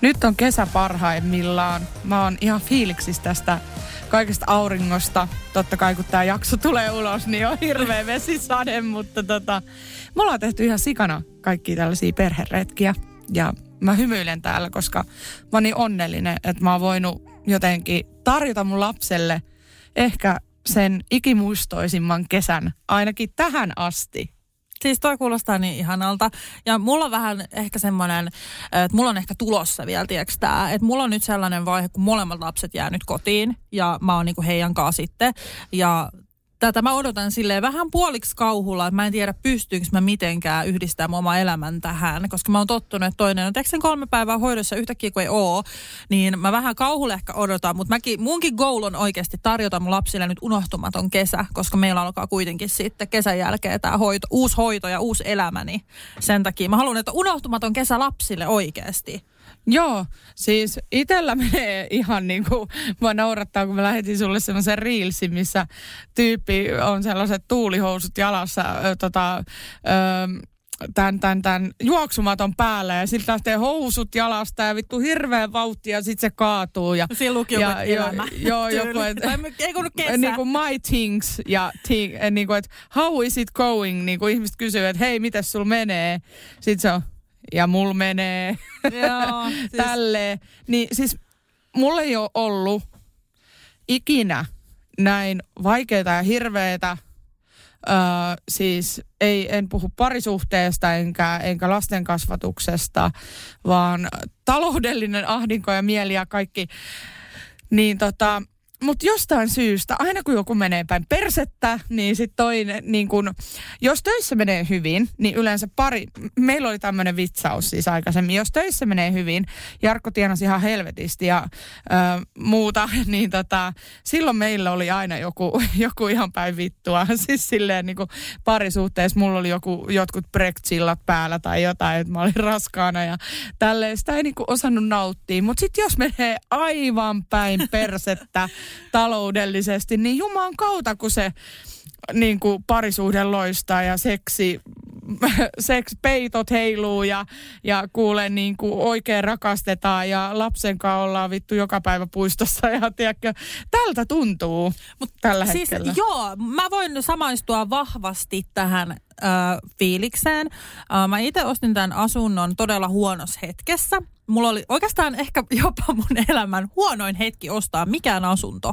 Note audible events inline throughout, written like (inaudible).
Nyt on kesä parhaimmillaan. Mä oon ihan fiiliksissä tästä kaikesta auringosta. Totta kai kun tämä jakso tulee ulos, niin on hirveä vesisade, mutta tota, me ollaan tehty ihan sikana kaikki tällaisia perheretkiä. Ja mä hymyilen täällä, koska mä oon niin onnellinen, että mä oon voinut jotenkin tarjota mun lapselle ehkä sen ikimuistoisimman kesän, ainakin tähän asti. Siis toi kuulostaa niin ihanalta. Ja mulla on vähän ehkä semmoinen, että mulla on ehkä tulossa vielä, tiedätkö tää, että mulla on nyt sellainen vaihe, kun molemmat lapset jää nyt kotiin ja mä oon niinku heidän kanssa sitten. Ja tätä mä odotan silleen vähän puoliksi kauhulla, että mä en tiedä pystyykö mä mitenkään yhdistämään oma elämän tähän, koska mä oon tottunut, että toinen on sen kolme päivää hoidossa yhtäkkiä kun ei oo, niin mä vähän kauhulle ehkä odotan, mutta mäkin, munkin goal on oikeasti tarjota mun lapsille nyt unohtumaton kesä, koska meillä alkaa kuitenkin sitten kesän jälkeen tämä hoito, uusi hoito ja uusi elämäni. Sen takia mä haluan, että unohtumaton kesä lapsille oikeasti. Joo, siis itellä menee ihan niin kuin, mä naurattaa, kun mä lähetin sulle semmoisen reelsin, missä tyyppi on sellaiset tuulihousut jalassa, ö, tota, ö, tämän, tämän, tämän juoksumaton päällä ja sitten lähtee housut jalasta ja vittu hirveä vauhti ja sitten se kaatuu. Ja, Siinä luki ja, jo, elämä. Joo, joku, et, ei kun kesä. niin kuin my things ja thing, niin kuin, että how is it going, niin kuin ihmiset kysyy, että hei, miten sul menee? Sitten se on, ja mulla menee Joo, (laughs) siis, tälleen. Niin siis mulla ei ole ollut ikinä näin vaikeita ja hirveitä, öö, siis ei, en puhu parisuhteesta enkä, enkä lasten kasvatuksesta, vaan taloudellinen ahdinko ja mieli ja kaikki. Niin tota, mutta jostain syystä, aina kun joku menee päin persettä, niin sitten toinen, niin kun, jos töissä menee hyvin, niin yleensä pari, meillä oli tämmöinen vitsaus siis aikaisemmin, jos töissä menee hyvin, Jarkko tienasi ihan helvetisti ja ö, muuta, (laughs) niin tota, silloin meillä oli aina joku, (laughs) joku ihan päin vittua. (laughs) Siis silleen niin parisuhteessa mulla oli joku, jotkut breksillat päällä tai jotain, että mä olin raskaana ja tälleen. Sitä ei niin osannut nauttia, mutta sitten jos menee aivan päin persettä, taloudellisesti, niin Jumalan kautta, kun se niin kuin parisuhde loistaa ja seksi, (laughs) seks peitot heiluu ja, ja kuule niin kuin oikein rakastetaan ja lapsen kanssa ollaan vittu joka päivä puistossa ja tiedätkö, tältä tuntuu Mut tällä siis, hetkellä. Joo, mä voin samaistua vahvasti tähän äh, fiilikseen. Äh, mä itse ostin tämän asunnon todella huonossa hetkessä. Mulla oli oikeastaan ehkä (laughs) jopa mun elämän huonoin hetki ostaa mikään asunto.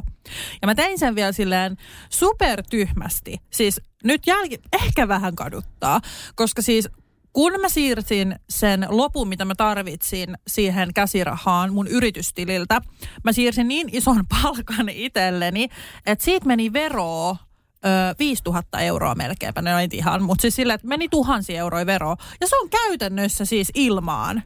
Ja mä tein sen vielä silleen supertyhmästi. Siis nyt jälki ehkä vähän kaduttaa, koska siis kun mä siirsin sen lopun, mitä mä tarvitsin siihen käsirahaan mun yritystililtä, mä siirsin niin ison (laughs) palkan itselleni, että siitä meni veroa ö, 5000 euroa melkeinpä, ne oli ihan, mutta siis silleen, että meni tuhansia euroja veroa. Ja se on käytännössä siis ilmaan.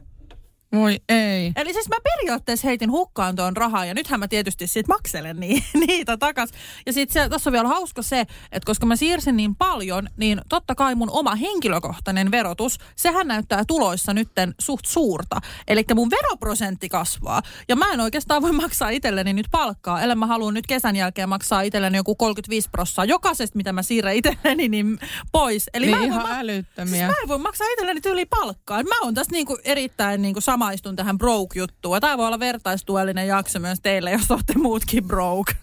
Voi ei. Eli siis mä periaatteessa heitin hukkaan tuon rahaa ja nythän mä tietysti sit makselen ni- (laughs) niitä takas. Ja sitten tuossa on vielä hauska se, että koska mä siirsin niin paljon, niin totta kai mun oma henkilökohtainen verotus, sehän näyttää tuloissa nytten suht suurta. Eli mun veroprosentti kasvaa. Ja mä en oikeastaan voi maksaa itselleni nyt palkkaa, ellei mä haluan nyt kesän jälkeen maksaa itselleni joku 35 prossaa jokaisesta, mitä mä siirrän itselleni niin pois. Eli Niin mä en voi ihan ma- älyttömiä. Siis mä en voi maksaa itselleni tyyli palkkaa. Mä oon tässä niinku erittäin niinku samaistun tähän broke-juttuun. Tämä voi olla vertaistuellinen jakso myös teille, jos olette muutkin broke.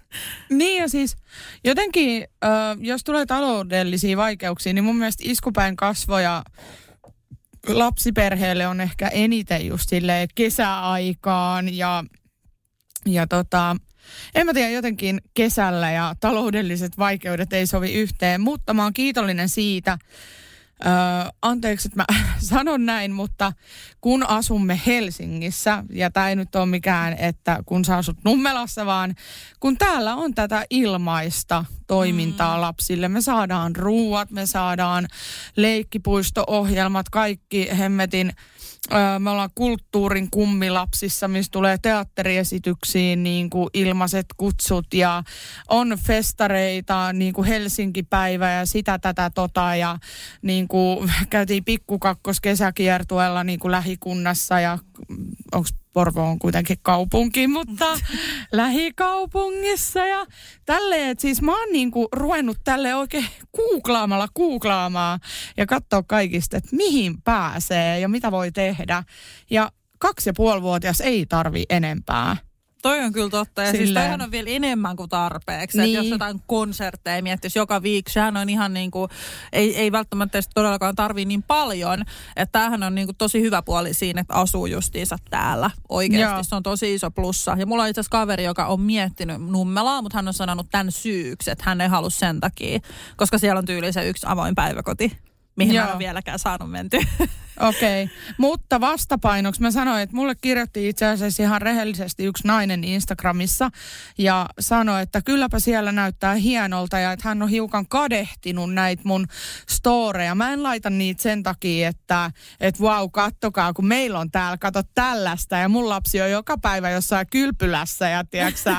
Niin ja siis jotenkin, ö, jos tulee taloudellisia vaikeuksia, niin mun mielestä iskupäin kasvoja lapsiperheelle on ehkä eniten just kesäaikaan ja, ja tota, en mä tiedä, jotenkin kesällä ja taloudelliset vaikeudet ei sovi yhteen, mutta mä oon kiitollinen siitä, Öö, anteeksi, että mä (laughs) sanon näin, mutta kun asumme Helsingissä, ja tämä ei nyt ole mikään, että kun sä asut Nummelassa, vaan kun täällä on tätä ilmaista toimintaa mm. lapsille. Me saadaan ruuat, me saadaan leikkipuisto-ohjelmat, kaikki hemmetin me ollaan kulttuurin kummilapsissa, missä tulee teatteriesityksiin niin kuin ilmaiset kutsut ja on festareita, niin kuin Helsinki-päivä ja sitä tätä tota ja niin kuin (laughs) käytiin pikkukakkos kesäkiertueella niin kuin lähikunnassa ja onko Porvo on kuitenkin kaupunki, mutta (laughs) lähikaupungissa ja tälleen, siis mä oon niinku ruvennut tälle oikein googlaamalla googlaamaan ja katsoa kaikista, että mihin pääsee ja mitä voi tehdä. Ja kaksi ja puoli vuotias ei tarvi enempää. Toi on kyllä totta. Ja siis Silleen. siis toihan on vielä enemmän kuin tarpeeksi. Niin. Että jos jotain konsertteja miettisi joka viikko, sehän on ihan niin kuin, ei, ei välttämättä todellakaan tarvii niin paljon. Että tämähän on niin kuin tosi hyvä puoli siinä, että asuu justiinsa täällä. Oikeasti Joo. se on tosi iso plussa. Ja mulla on itse asiassa kaveri, joka on miettinyt nummelaa, mutta hän on sanonut tämän syyksi, että hän ei halua sen takia. Koska siellä on tyyli se yksi avoin päiväkoti mihin Joo. en ole vieläkään saanut menty. (laughs) Okei, okay. mutta vastapainoksi mä sanoin, että mulle kirjoitti itse asiassa ihan rehellisesti yksi nainen Instagramissa ja sanoi, että kylläpä siellä näyttää hienolta ja että hän on hiukan kadehtinut näitä mun storeja. Mä en laita niitä sen takia, että et vau, wow, kattokaa, kun meillä on täällä, kato tällaista ja mun lapsi on joka päivä jossain kylpylässä ja tiedätkö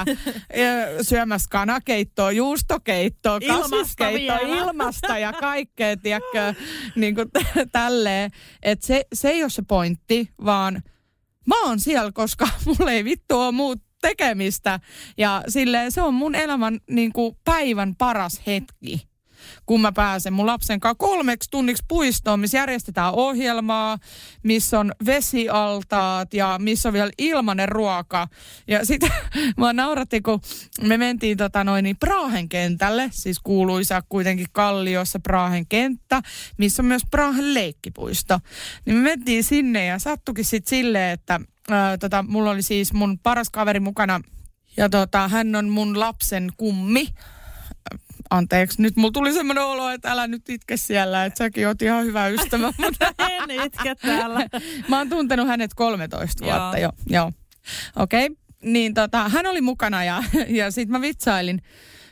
(laughs) syömässä kanakeittoa, juustokeittoa, kasviskeittoa, ilmasta ja kaikkea, tiedätkö, niin kuin (laughs) tälleen että se, se ei ole se pointti, vaan mä oon siellä, koska (laughs) mulla ei vittu ole muut tekemistä. Ja silleen se on mun elämän niin kuin päivän paras hetki kun mä pääsen mun lapsen kanssa kolmeksi tunniksi puistoon, missä järjestetään ohjelmaa, missä on vesialtaat ja missä on vielä ilmanen ruoka. Ja sitten (laughs) mä nauratti, kun me mentiin tota noin, niin Prahen kentälle, siis kuuluisa kuitenkin Kalliossa Prahen kenttä, missä on myös Prahen leikkipuisto. Niin me mentiin sinne ja sattukin sitten silleen, että ää, tota, mulla oli siis mun paras kaveri mukana ja tota, hän on mun lapsen kummi anteeksi, nyt mulla tuli semmoinen olo, että älä nyt itke siellä, että säkin oot ihan hyvä ystävä. (laughs) Mutta en itke täällä. Mä oon tuntenut hänet 13 vuotta jo. Joo. Okei. Okay. Niin tota, hän oli mukana ja, ja sit mä vitsailin,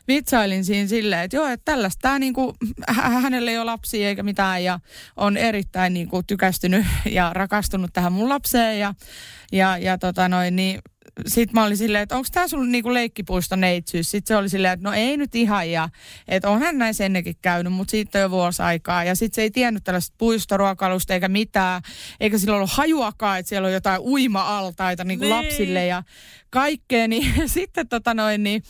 vitsailin siinä silleen, että joo, että tällaista tää niinku, hänelle ei ole lapsia eikä mitään ja on erittäin niinku tykästynyt ja rakastunut tähän mun lapseen ja, ja, ja tota noin, niin sitten mä olin silleen, että onko tämä sun niinku leikkipuisto neitsyys? Sitten se oli silleen, että no ei nyt ihan ja että onhan näissä ennenkin käynyt, mutta siitä on jo vuosi aikaa. Ja sitten se ei tiennyt tällaista puistoruokalusta eikä mitään, eikä sillä ollut hajuakaan, että siellä on jotain uima-altaita niinku niin. lapsille ja kaikkea. Niin (laughs) sitten tota noin, niin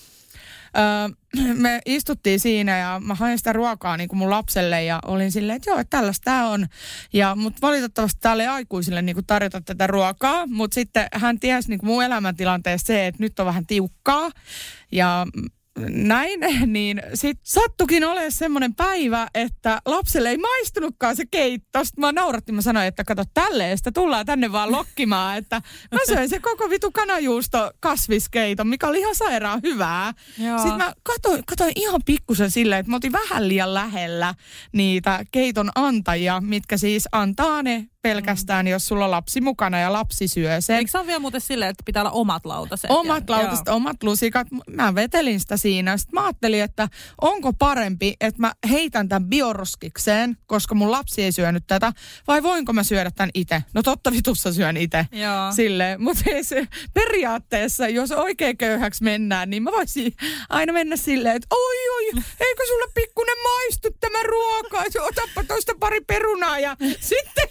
öö, me istuttiin siinä ja mä hain sitä ruokaa niin kuin mun lapselle ja olin silleen, että joo, että tällaista tämä on. Ja, mutta valitettavasti täällä ei aikuisille niin kuin tarjota tätä ruokaa, mutta sitten hän tiesi niin kuin mun elämäntilanteessa se, että nyt on vähän tiukkaa. Ja näin, (laughs) niin sitten sattukin ole semmoinen päivä, että lapselle ei maistunutkaan se keitto. Sitten mä naurattiin, mä sanoin, että kato tälleen, sitä tullaan tänne vaan lokkimaan. Että mä söin se koko vitu kanajuusto kasviskeiton, mikä oli ihan sairaan hyvää. Joo. Sitten mä katsoin, katsoin ihan pikkusen silleen, että mä otin vähän liian lähellä niitä keiton antajia, mitkä siis antaa ne pelkästään, mm. jos sulla on lapsi mukana ja lapsi syö sen. Eikö se ole vielä muuten silleen, että pitää olla omat lautaset? Omat ja, lautaset, joo. omat lusikat. Mä vetelin sitä siinä. Sitten mä ajattelin, että onko parempi, että mä heitän tämän bioroskikseen, koska mun lapsi ei syönyt tätä, vai voinko mä syödä tämän itse? No totta vitussa syön itse. Silleen. Mutta periaatteessa, jos oikein köyhäksi mennään, niin mä voisin aina mennä silleen, että oi, (laughs) eikö sulle pikkunen maistu tämä ruoka? Otappa toista pari perunaa ja sitten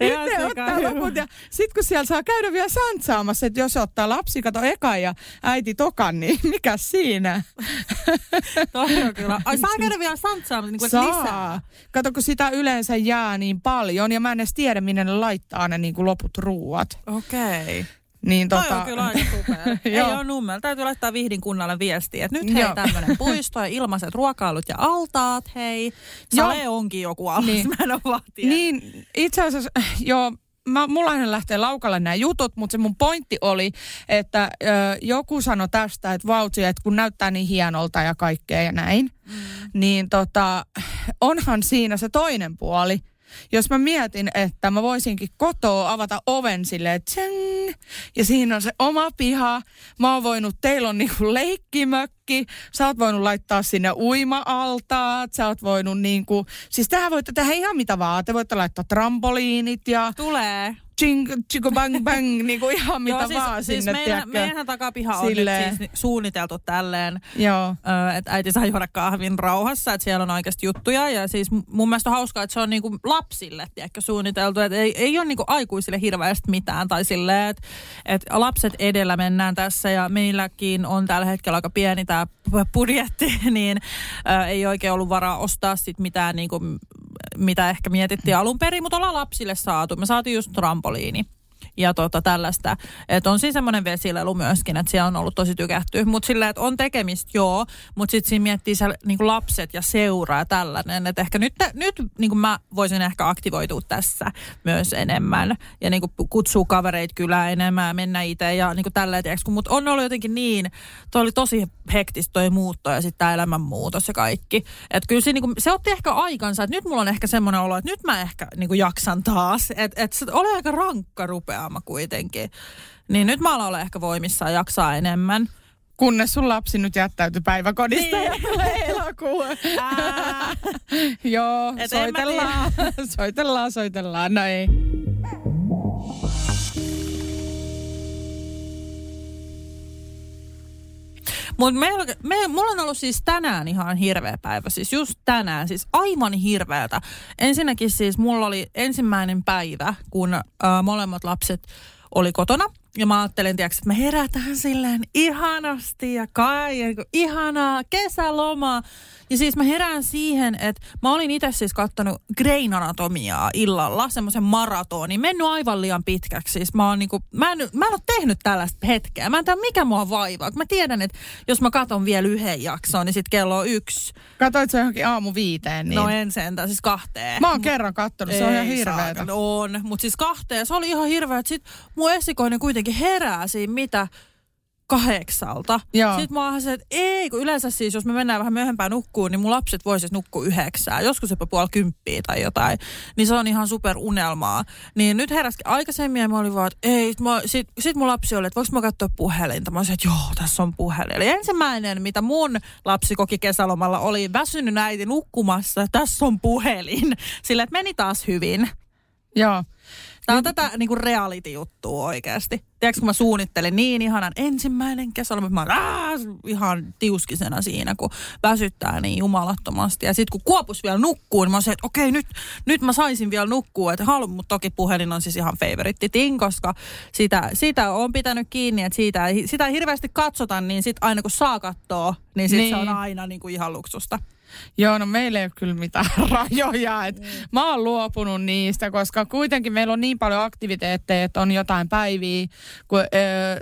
(laughs) itse ottaa loput. Ja sitten kun siellä saa käydä vielä santsaamassa, että jos ottaa lapsi, kato eka ja äiti tokan, niin (laughs) mikä siinä? Toi on kyllä. Ai saa käydä vielä santsaamassa niin saa. lisää? Kato, kun sitä yleensä jää niin paljon ja mä en edes tiedä, minne ne laittaa ne niin kuin loput ruuat. Okei. Okay. Niin, tota... Toi on kyllä aika super. (laughs) Ei ole nummel. Täytyy laittaa Vihdin kunnalle viestiä, että nyt hei tämmöinen (laughs) puisto ja ilmaiset ruokailut ja altaat, hei. Sale onkin joku allas, niin. mä en ole Niin, itse asiassa, (laughs) joo, mä, mulla aina lähtee laukalle nämä jutut, mutta se mun pointti oli, että ö, joku sanoi tästä, että vautsi, että kun näyttää niin hienolta ja kaikkea ja näin, mm. niin tota, onhan siinä se toinen puoli, jos mä mietin, että mä voisinkin kotoa avata oven silleen, tseng, ja siinä on se oma piha. Mä oon voinut, teillä on niinku leikkimökki, sä oot voinut laittaa sinne uima-altaat, sä oot voinut niinku, siis tähän voitte tehdä ihan mitä vaan. Te voitte laittaa trampoliinit ja Tulee. Ching, chico bang bang, (laughs) niinku ihan mitä Joo, siis, vaan siis sinne, meidän, meidän takapiha on Silleen. nyt siis suunniteltu tälleen, Joo. ö, että äiti saa juoda kahvin rauhassa, että siellä on oikeasti juttuja. Ja siis mun mielestä on hauskaa, että se on niinku lapsille tiedätkö, suunniteltu, että ei, ei ole niinku aikuisille hirveästi mitään. Tai silleen, että, että lapset edellä mennään tässä ja meilläkin on tällä hetkellä aika pieni tämä budjetti, (laughs) niin ö, ei oikein ollut varaa ostaa sit mitään niinku, mitä ehkä mietittiin alun perin, mutta ollaan lapsille saatu. Me saatiin just trampoliini ja tota tällaista. Että on siis semmoinen vesilelu myöskin, että siellä on ollut tosi tykätty. Mutta silleen, että on tekemistä, joo, mutta sitten siinä miettii se, niin lapset ja seura ja tällainen. Että ehkä nyt, nyt niin mä voisin ehkä aktivoitua tässä myös enemmän. Ja niin kutsua kavereita kyllä enemmän mennä itse ja niin tälleen, Mutta on ollut jotenkin niin, toi oli tosi hektistä toi muutto ja sitten tämä elämänmuutos ja kaikki. Että kyllä se, niin kuin, se otti ehkä aikansa, että nyt mulla on ehkä semmoinen olo, että nyt mä ehkä niin jaksan taas. Että et se oli aika rankka rupeama kuitenkin. Niin nyt mä olla ehkä voimissa ja jaksaa enemmän. Kunnes sun lapsi nyt jättäytyi päiväkodista Niin. ja tulee elokuu. Ää, (laughs) Joo, Et mä soitellaan, (laughs) soitellaan, soitellaan, no ei. Mutta mulla on ollut siis tänään ihan hirveä päivä, siis just tänään, siis aivan hirveätä. Ensinnäkin siis mulla oli ensimmäinen päivä, kun äh, molemmat lapset oli kotona. Ja mä ajattelin, tiiäks, että me herätään silleen ihanasti ja kai, ihanaa kesälomaa. Ja siis mä herään siihen, että mä olin itse siis kattonut Grain Anatomiaa illalla, semmoisen maratonin, mennyt aivan liian pitkäksi. Siis mä, oon niinku, mä, en, mä en ole tehnyt tällaista hetkeä. Mä en tiedä, mikä mua vaivaa. Mä tiedän, että jos mä katon vielä yhden jakson, niin sitten kello on yksi. Katoit sä johonkin aamu viiteen, niin... No en sentään, siis kahteen. Mä oon kerran kattonut, se on ihan hirveetä. saakeli, On, mutta siis kahteen. Se oli ihan hirveä. Sitten mun esikoinen kuitenkin herää siinä mitä kahdeksalta. Joo. Sitten mä oon se, että ei, kun yleensä siis, jos me mennään vähän myöhempään nukkuun, niin mun lapset voi siis nukkua yhdeksää, joskus jopa puoli kymppiä tai jotain. Niin se on ihan super unelmaa. Niin nyt heräsikin aikaisemmin ja mä olin vaan, että ei, mä, sit, sit mun lapsi oli, että voiko mä katsoa puhelinta? Mä olin, että joo, tässä on puhelin. Eli ensimmäinen, mitä mun lapsi koki kesälomalla, oli väsynyt äiti nukkumassa, tässä on puhelin. (laughs) Sillä, että meni taas hyvin. Joo. Tämä on tätä niinku reality-juttua oikeasti. Tiedätkö, kun mä suunnittelin niin ihanan ensimmäinen kesäloma, mä oon ihan tiuskisena siinä, kun väsyttää niin jumalattomasti. Ja sitten kun Kuopus vielä nukkuu, niin mä oon se, että okei, nyt, nyt mä saisin vielä nukkua. Että haluan, mutta toki puhelin on siis ihan favoritti ting, koska sitä, sitä on pitänyt kiinni, että siitä, sitä ei hirveästi katsota, niin sitten aina kun saa katsoa, niin sitten se Niin. on aina niinku ihan luksusta. Joo, no meillä ei ole kyllä mitään (laughs) rajoja. Et Mä oon luopunut niistä, koska kuitenkin meillä on niin paljon aktiviteetteja, että on jotain päiviä, kun ö,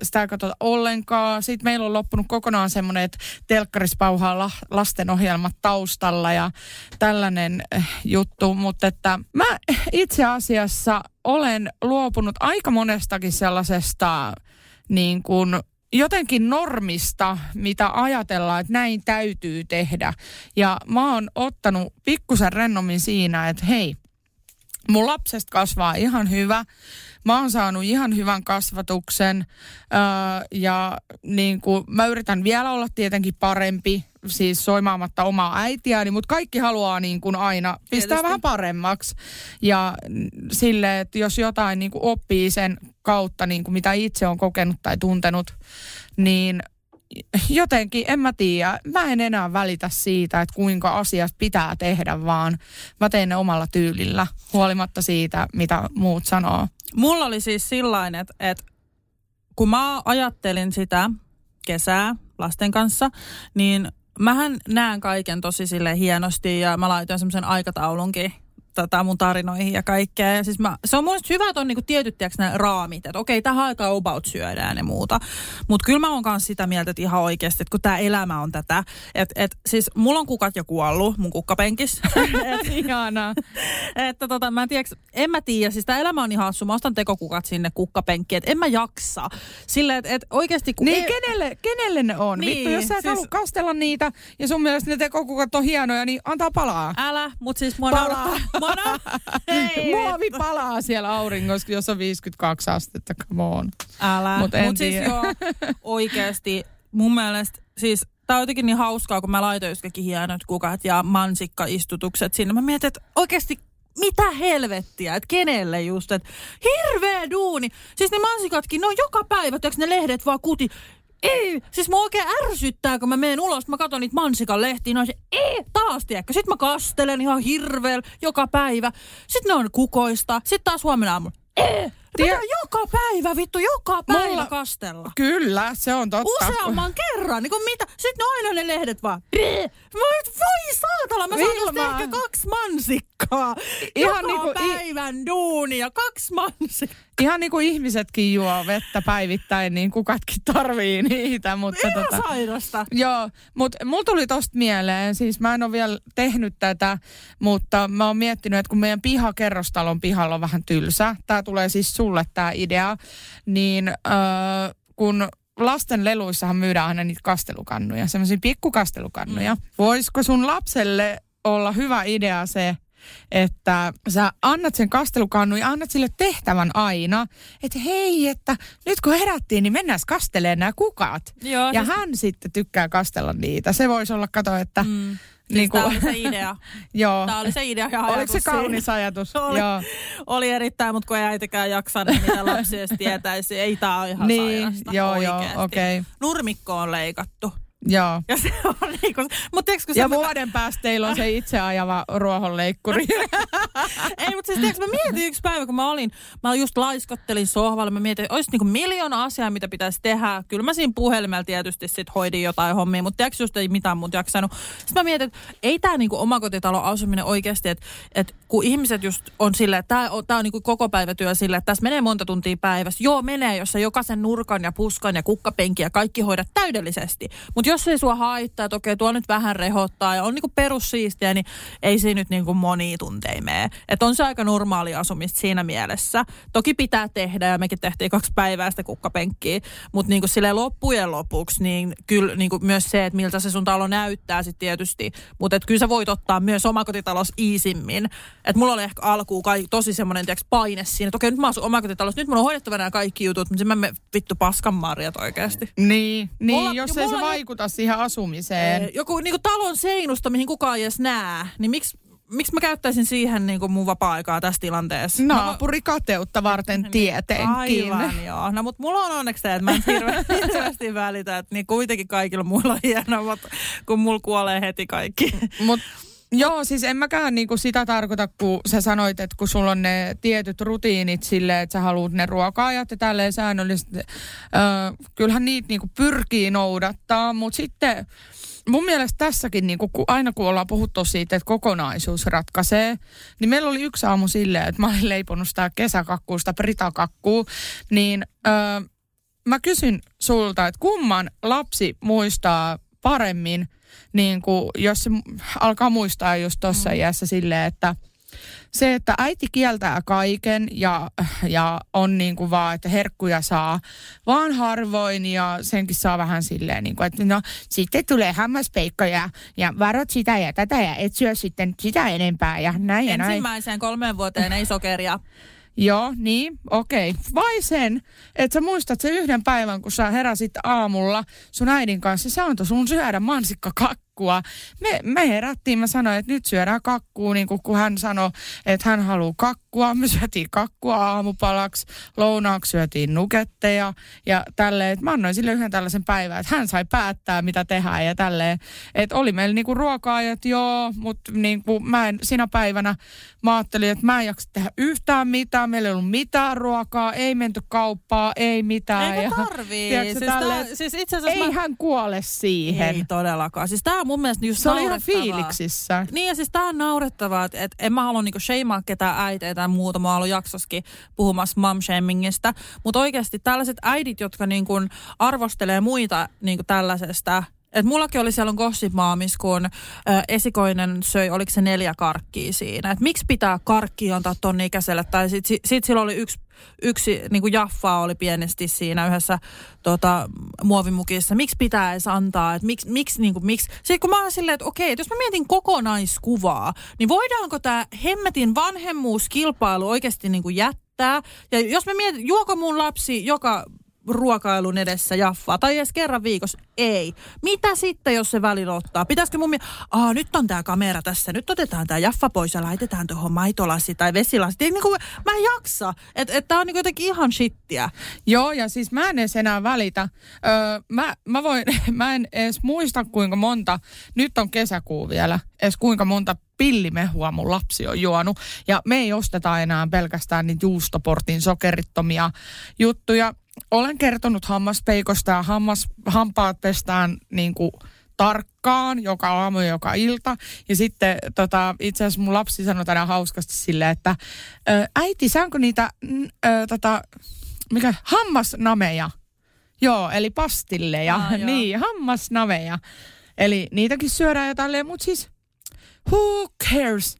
sitä ei katsota ollenkaan. Sitten meillä on loppunut kokonaan semmoinen, että telkkaris pauhaa la, lastenohjelmat taustalla ja tällainen äh, juttu. Mutta että mä itse asiassa olen luopunut aika monestakin sellaisesta niin kuin jotenkin normista, mitä ajatellaan, että näin täytyy tehdä. Ja mä oon ottanut pikkusen rennommin siinä, että hei, mun lapsesta kasvaa ihan hyvä. Mä oon saanut ihan hyvän kasvatuksen öö, ja niin kuin, mä yritän vielä olla tietenkin parempi, siis soimaamatta omaa äitiäni, mutta kaikki haluaa niin kuin aina pistää Tietysti. vähän paremmaksi. Ja sille, että jos jotain niin kuin oppii sen kautta, niin kuin mitä itse on kokenut tai tuntenut, niin jotenkin, en mä tiedä, mä en enää välitä siitä, että kuinka asiat pitää tehdä, vaan mä teen ne omalla tyylillä, huolimatta siitä, mitä muut sanoo. Mulla oli siis sillain, että, että kun mä ajattelin sitä kesää lasten kanssa, niin mähän näen kaiken tosi sille hienosti ja mä laitoin semmoisen aikataulunkin tota, mun tarinoihin ja kaikkea. Ja siis mä, se on mun mielestä hyvä, että on niinku tietyt tiiäks, nämä raamit, että okei, tähän aikaan about syödään ja muuta. Mutta kyllä mä oon myös sitä mieltä, että ihan oikeasti, että kun tämä elämä on tätä, että et, siis mulla on kukat jo kuollut mun kukkapenkis. (laughs) et, Ihanaa. että tota, mä en, tiedä, en mä tiedä, siis tämä elämä on ihan hassu. Mä ostan tekokukat sinne kukkapenkkiin, että en mä jaksa. Silleen, että et oikeasti kun... Niin, ei- kenelle, kenelle ne on? Niin, Vittu, jos sä et siis- halua kastella niitä ja sun mielestä ne tekokukat on hienoja, niin antaa palaa. Älä, mutta siis mua Palaa. (laughs) Ei, Muovi palaa siellä auringossa, jos on 52 astetta, come on. Älä. Mut Mutta Mut siis joo, oikeasti mun mielestä, siis tää on jotenkin niin hauskaa, kun mä laitoin just kaikki hienot kukat ja mansikkaistutukset sinne. Mä mietin, että oikeasti mitä helvettiä, että kenelle just, että hirveä duuni. Siis ne mansikatkin, ne on joka päivä, tiiäks ne lehdet vaan kuti. Ei, siis mua oikein ärsyttää, kun mä menen ulos, mä katson niitä mansikan lehtiä, no se, ei, taas tiedätkö. Sitten mä kastelen ihan hirveellä joka päivä. Sitten ne on kukoista, sitten taas huomenna aamulla, ei. Tie- joka päivä, vittu, joka päivä Mulla- kastella. Kyllä, se on totta. Useamman kerran, niin kuin mitä? Sitten ne aina ne lehdet vaan! Mä voi saatana, mä saan ehkä kaksi mansikkaa. Ihan Joka niinku i- päivän duuni ja kaksi mansikkaa. Ihan niin kuin ihmisetkin juo vettä päivittäin, niin kukatkin tarvii niitä. Mutta Ihan tota, sairasta. Joo, mutta mulla tuli tosta mieleen, siis mä en ole vielä tehnyt tätä, mutta mä oon miettinyt, että kun meidän piha kerrostalon pihalla on vähän tylsä, tää tulee siis sulle tää idea, niin öö, kun lasten leluissahan myydään aina niitä kastelukannuja, semmoisia pikkukastelukannuja. Mm. Voisiko sun lapselle olla hyvä idea se, että sä annat sen kastelukannun ja annat sille tehtävän aina, että hei, että nyt kun herättiin, niin mennään kasteleen nämä kukat. Joo, Ja siis- hän sitten tykkää kastella niitä. Se voisi olla, kato, että... Mm. Mm. Niin kuin, Tämä oli se idea. (laughs) joo. Tämä oli se idea ja Oliko se siinä. kaunis ajatus? (laughs) Oli, Joo. oli erittäin, mutta kun ei äitikään jaksa, niin mitä lapsi edes tietäisi. Ei tää ole ihan Niin, sairasta joo, joo, oikeasti. okei. Nurmikko on leikattu. Joo. Ja se on niinku, mutta tiedätkö, kun Ja vuoden päästä teillä on se itse ajava ruohonleikkuri. (laughs) Ei, mutta siis tiedätkö, mä mietin yksi päivä, kun mä olin, mä just laiskottelin sohvalla, mä mietin, että olisi niinku miljoona asiaa, mitä pitäisi tehdä. Kyllä mä siinä puhelimella tietysti sit hoidin jotain hommia, mutta tiedätkö, just ei mitään muuta jaksanut. Sitten mä mietin, että ei tämä niinku omakotitalon asuminen oikeasti, että, että kun ihmiset just on silleen, että tämä on, tää on niinku koko päivätyö silleen, että tässä menee monta tuntia päivässä. Joo, menee, jos sä jokaisen nurkan ja puskan ja kukkapenkin ja kaikki hoidat täydellisesti. Mutta jos ei sua haittaa, että okei, tuo nyt vähän rehottaa ja on niinku perussiistiä, niin ei siinä nyt niinku monia tunteja mene. Että on se aika normaali asumista siinä mielessä. Toki pitää tehdä ja mekin tehtiin kaksi päivää sitä kukkapenkkiä, mutta niinku silleen loppujen lopuksi, niin kyllä niinku myös se, että miltä se sun talo näyttää sitten tietysti. Mutta kyllä sä voit ottaa myös omakotitalous iisimmin. Että mulla oli ehkä alkuun kai, tosi semmoinen tiiäks, paine siinä, että okei nyt mä asun omakotitalossa, nyt mulla on hoidettava nämä kaikki jutut, mutta mä me vittu paskan marjat oikeasti. niin, niin Mulla- jos ei se on- vaikuta siihen asumiseen. Joku niinku talon seinusta, mihin kukaan ei edes näe, niin miksi miksi mä käyttäisin siihen niinku mun vapaa-aikaa tässä tilanteessa? Naapuri kateutta varten tietenkin. Aivan, joo. No mutta mulla on onneksi se, että mä en hirveästi, (laughs) hirveästi välitä, että niin kuitenkin kaikilla muilla on hienommat, kun mulla kuolee heti kaikki. Mut, joo, siis en mäkään niinku sitä tarkoita, kun sä sanoit, että kun sulla on ne tietyt rutiinit silleen, että sä haluat ne ruoka-ajat ja tälleen säännöllisesti. Öö, kyllähän niitä niinku pyrkii noudattaa, mutta sitten mun mielestä tässäkin, niinku, kun aina kun ollaan puhuttu siitä, että kokonaisuus ratkaisee, niin meillä oli yksi aamu silleen, että mä olin leiponut sitä kesäkakkua, sitä britakakkua, niin öö, mä kysyn sulta, että kumman lapsi muistaa paremmin, niin kuin, jos se alkaa muistaa just tuossa mm. iässä silleen, että se, että äiti kieltää kaiken ja, ja on niin kuin vaan, että herkkuja saa vaan harvoin ja senkin saa vähän silleen, niin kuin, että no sitten tulee hammaspeikkoja ja varot sitä ja tätä ja et syö sitten sitä enempää ja näin ja näin. Ensimmäiseen kolmeen vuoteen ei sokeria. Joo, niin, okei. Vai sen, että sä muistat sen yhden päivän, kun sä heräsit aamulla sun äidin kanssa, se antoi sun syödä mansikkakakkua. Me, me herättiin, mä sanoin, että nyt syödään kakkua, niin kun, kun hän sanoi, että hän haluaa kakkua. Me syötiin kakkua aamupalaksi, lounaaksi syötiin nuketteja ja tälleen. Et mä annoin sille yhden tällaisen päivän, että hän sai päättää, mitä tehdään ja tälleen. Että oli meillä niinku ruoka-ajat, joo, mutta niinku mä en, sinä päivänä mä ajattelin, että mä en jaksa tehdä yhtään mitään. Meillä ei ollut mitään ruokaa, ei menty kauppaa, ei mitään. Eikä ja, tarvii. tiedätkö, Siis, tälleen, tää, siis itse asiassa ei mä... hän kuole siihen. Ei todellakaan. Siis on mun mielestä just se oli ihan fiiliksissä. Niin ja siis tää on naurettavaa, että et en mä halua niinku shameaa ketään äitejä tai muuta. Mä oon ollut jaksoskin puhumassa mom shamingista. Mutta oikeasti tällaiset äidit, jotka niinku arvostelee muita niinku tällaisesta, Et mullakin oli siellä on Gossip kun ö, esikoinen söi, oliko se neljä karkkia siinä. Et miksi pitää karkkia antaa ton ikäiselle? Tai sitten sit, sit sillä oli yksi, yksi niin kuin Jaffaa oli pienesti siinä yhdessä tota, muovimukissa. Miksi pitää edes antaa? Et miksi, miksi, niin kuin, miksi? Sitten kun mä oon silleen, että okei, että jos mä mietin kokonaiskuvaa, niin voidaanko tämä hemmetin vanhemmuuskilpailu oikeasti niin kuin jättää? Ja jos mä mietin, juoko mun lapsi joka ruokailun edessä jaffaa, tai edes kerran viikossa, ei. Mitä sitten, jos se välillä ottaa? Pitäisikö mun mielestä, aa nyt on tämä kamera tässä, nyt otetaan tämä jaffa pois ja laitetaan tuohon maitolasi tai vesilasi. Niin kuin, mä en jaksa, että et tää on niin jotenkin ihan shittiä. Joo, ja siis mä en edes enää välitä. Öö, mä, mä, voin, (laughs) mä en edes muista kuinka monta, nyt on kesäkuu vielä, edes kuinka monta pillimehua mun lapsi on juonut. Ja me ei osteta enää pelkästään niitä juustoportin sokerittomia juttuja olen kertonut hammaspeikosta ja hammas, hampaat pestään niin kuin tarkkaan joka aamu ja joka ilta. Ja sitten tota, itse asiassa mun lapsi sanoi tänään hauskasti silleen, että äiti, saanko niitä ö, tota, mikä, hammasnameja? Joo, eli pastilleja. Ah, (laughs) niin, hammasnameja. Eli niitäkin syödään ja tälleen, mutta siis who cares?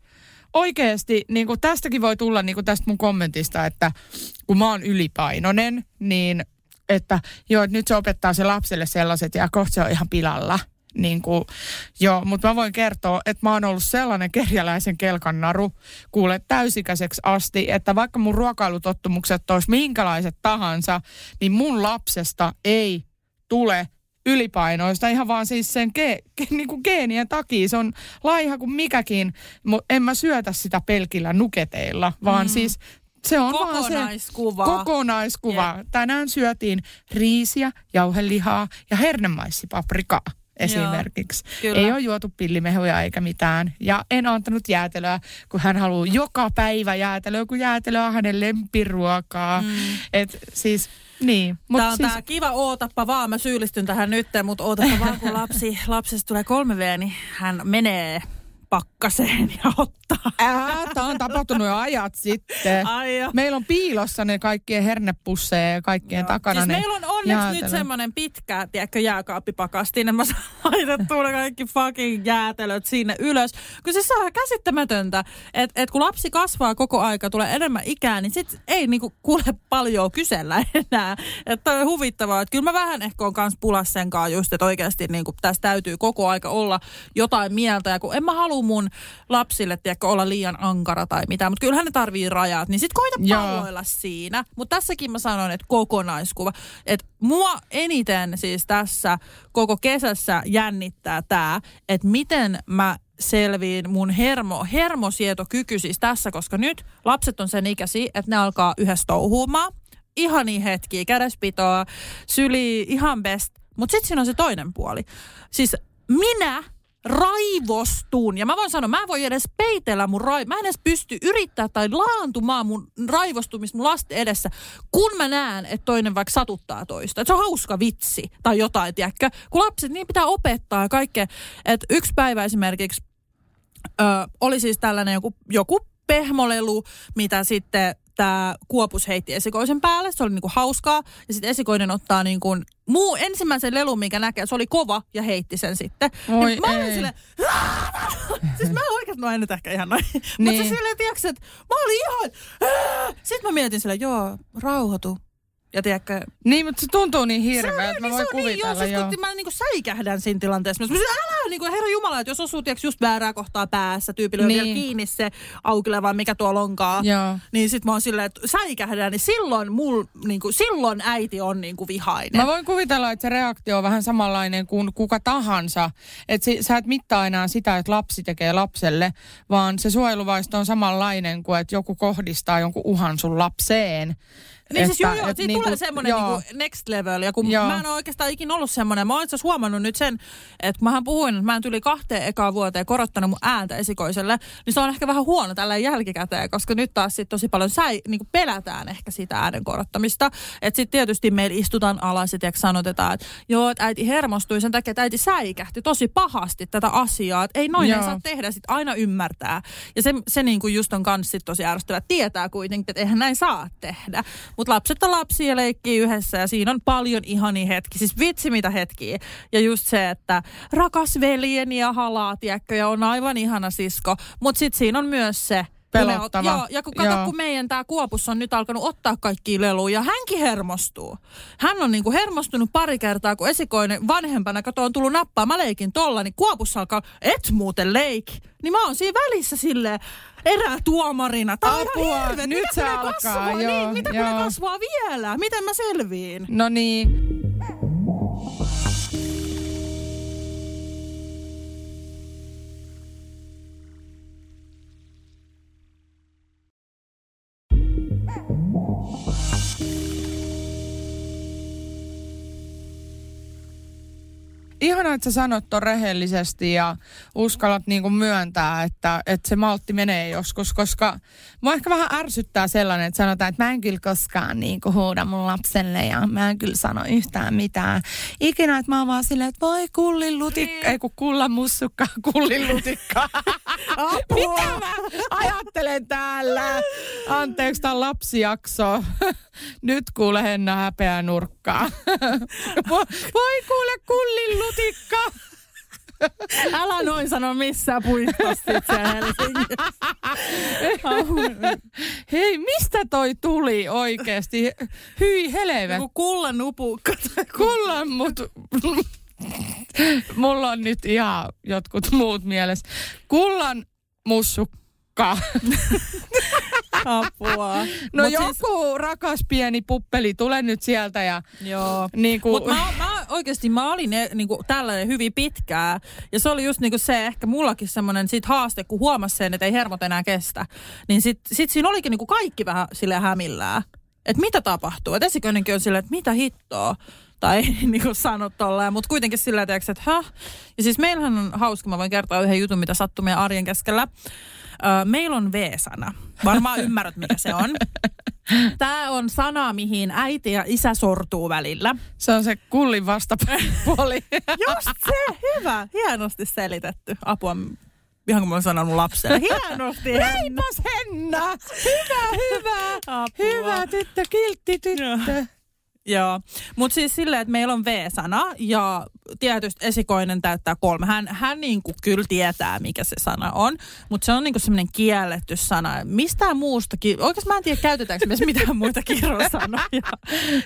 Oikeasti niin kuin tästäkin voi tulla niin kuin tästä mun kommentista, että kun mä oon ylipainoinen, niin että joo, että nyt se opettaa se lapselle sellaiset ja kohta se on ihan pilalla. Niin kuin, joo, mutta mä voin kertoa, että mä oon ollut sellainen kerjäläisen kelkannaru kuule täysikäiseksi asti, että vaikka mun ruokailutottumukset olisi minkälaiset tahansa, niin mun lapsesta ei tule ylipainoista ihan vaan siis sen ge, ge, niin kuin geenien takia. Se on laiha kuin mikäkin, mutta en mä syötä sitä pelkillä nuketeilla, vaan mm. siis se on kokonaiskuva. vaan se kokonaiskuva. Yeah. Tänään syötiin riisiä, jauhelihaa ja hernemaissipaprikaa esimerkiksi. Joo, Ei ole juotu pillimehuja eikä mitään. Ja en antanut jäätelöä, kun hän haluaa joka päivä jäätelöä, kun jäätelöä on hänen lempiruokaa. Mm. Et siis niin. Mut tämä on siis... tämä kiva ootappa vaan. Mä syyllistyn tähän nyt, mutta ootappa vaan, kun lapsi, (laughs) lapsesta tulee kolme V, niin hän menee pakkaseen ja ottaa. Ää, tämä on tapahtunut jo ajat sitten. Ai jo. Meillä on piilossa ne kaikkien hernepusseja ja kaikkien Joo. takana siis meillä on onneksi jäätelö. nyt semmoinen pitkä, tiedätkö, jääkaappipakasti, niin mä saan (laughs) laitettua ne kaikki fucking jäätelöt sinne ylös. Kun se saa käsittämätöntä, että et kun lapsi kasvaa koko aika, tulee enemmän ikää, niin sit ei niinku kuule paljon kysellä (laughs) enää. Että on huvittavaa. Että kyllä mä vähän ehkä on kans pulas sen kanssa just, että oikeasti niinku tässä täytyy koko aika olla jotain mieltä. Ja kun en mä halua mun lapsille, tiedätkö, olla liian ankara tai mitään, mutta kyllähän ne tarvii rajat, niin sit koita palloilla siinä. Mutta tässäkin mä sanon, että kokonaiskuva. Että mua eniten siis tässä koko kesässä jännittää tämä, että miten mä selviin mun hermo, hermosietokyky siis tässä, koska nyt lapset on sen ikäisiä, että ne alkaa yhdessä touhuumaan. Ihani hetki, kädespitoa, syli, ihan best. Mutta sitten siinä on se toinen puoli. Siis minä raivostun. Ja mä voin sanoa, mä en voi edes peitellä mun rai... Mä en edes pysty yrittää tai laantumaan mun raivostumista mun lasten edessä, kun mä näen, että toinen vaikka satuttaa toista. Että se on hauska vitsi tai jotain, tiedätkö? Kun lapset, niin pitää opettaa ja kaikkea. Että yksi päivä esimerkiksi ö, oli siis tällainen joku, joku pehmolelu, mitä sitten tämä Kuopus heitti esikoisen päälle. Se oli niinku hauskaa. Ja sitten esikoinen ottaa niinku muu ensimmäisen lelun, minkä näkee, se oli kova ja heitti sen sitten. Oi ja mä olin silleen, siis mä oikeasti, no en nyt ehkä ihan noin. Niin. Mutta se silleen, tiedätkö, että mä olin ihan, sitten mä mietin silleen, joo, rauhoitu. Ja tiedätkö, niin, mutta se tuntuu niin hirveä, että mä voin kuvitella. Niin, joo, siis joo. mä niin säikähdän siinä tilanteessa. Mä sanoin, älä, niin kuin, herra Jumala, että jos osuu tiedätkö, just väärää kohtaa päässä, tyypillä on niin. vielä kiinni se aukileva, mikä tuolla onkaan. Joo. Niin sit mä oon silleen, että säikähdän, niin silloin, mul, niin kuin, silloin äiti on niin kuin vihainen. Mä voin kuvitella, että se reaktio on vähän samanlainen kuin kuka tahansa. Että si, sä et mittaa enää sitä, että lapsi tekee lapselle, vaan se suojeluvaisto on samanlainen kuin, että joku kohdistaa jonkun uhan sun lapseen. Niin siis joo, joo, siitä niinku, tulee semmoinen niinku next level. Ja kun joo. mä en ole oikeastaan ikinä ollut semmoinen, mä oon itse huomannut nyt sen, että mähän puhuin, että mä en tuli kahteen ekaan vuoteen korottanut mun ääntä esikoiselle, niin se on ehkä vähän huono tällä jälkikäteen, koska nyt taas sit tosi paljon säi, niinku pelätään ehkä sitä äänen korottamista. Että sitten tietysti meillä istutaan alas ja sanotetaan, että joo, että äiti hermostui sen takia, että äiti säikähti tosi pahasti tätä asiaa, että ei noin ei saa tehdä, sit aina ymmärtää. Ja se, se niinku just on kans sit tosi ärsyttävä, tietää kuitenkin, että eihän näin saa tehdä. Mutta lapset on lapsia ja leikkii yhdessä ja siinä on paljon ihania hetki. Siis vitsi mitä hetkiä. Ja just se, että rakas veljeni ja halaa, tiedätkö, ja on aivan ihana sisko. Mutta sitten siinä on myös se, Pelottava. Joo, ja kun kato, Joo. kun meidän tämä Kuopus on nyt alkanut ottaa kaikki leluja, hänkin hermostuu. Hän on niinku hermostunut pari kertaa, kun esikoinen vanhempana, kato on tullut nappaa, mä leikin tolla, niin Kuopus alkaa, et muuten leik. Niin mä oon siinä välissä silleen erätuomarina. Tää on ihan Apua, hirveet. nyt mitä se alkaa, kasvaa, joo, niin, mitä joo. kasvaa vielä? Miten mä selviin? No niin. Ihanaa, että sä sanot ton rehellisesti ja uskallat niinku myöntää, että, että se maltti menee joskus, koska mua ehkä vähän ärsyttää sellainen, että sanotaan, että mä en kyllä koskaan niinku huuda mun lapselle ja mä en kyllä sano yhtään mitään. Ikinä, että mä oon vaan silleen, että voi kullin lutikka, ei kun kullan mussukka, (laughs) kullin lutikka. (laughs) Mitä mä ajattelen täällä? Anteeksi, tää on lapsijakso. (laughs) Nyt kuule Henna häpeä nurkkaa. (laughs) Voi voi kuule kullin lutikka. (laughs) Älä noin sano missään puistossa. (laughs) Hei, mistä toi tuli oikeesti? Hyi helvet. Joku kullan upukka. Kullan mut... Mulla on nyt ihan jotkut muut mielessä. Kullan mussukka. (laughs) Apua. No Mut joku siis... rakas pieni puppeli, tule nyt sieltä ja Joo. niinku... Mutta mä, mä oikeasti mä olin ne, niinku, tällainen hyvin pitkää. Ja se oli just niinku se ehkä mullakin semmoinen sit haaste, kun huomasi sen, että ei hermot enää kestä. Niin sit, sit siinä olikin niinku kaikki vähän sille hämillään. Että mitä tapahtuu. Että esiköinenkin on silleen, että mitä hittoa. Tai ei (laughs) niinku sano tolleen, mutta kuitenkin sillä tiedätkö, että häh. Ja siis meillähän on hauska, mä voin kertoa yhden jutun, mitä sattuu meidän arjen keskellä. Öö, meillä on V-sana. Varmaan ymmärrät, mikä se on. Tämä on sana, mihin äiti ja isä sortuu välillä. Se on se kullin vastapuoli. (laughs) Just se, hyvä. Hienosti selitetty. Apua, ihan kuin mä olen sanonut lapselle. Hienosti. (laughs) Henna. Henna! Hyvä, hyvä. Apua. Hyvä tyttö, kiltti tyttö. Joo, mutta siis silleen, että meillä on V-sana ja tietysti esikoinen täyttää kolme. Hän, hän niinku kyllä tietää, mikä se sana on, mutta se on niinku semmoinen kielletty sana. Mistään muustakin, oikeastaan mä en tiedä, käytetäänkö myös mitään (laughs) muita kirosanoja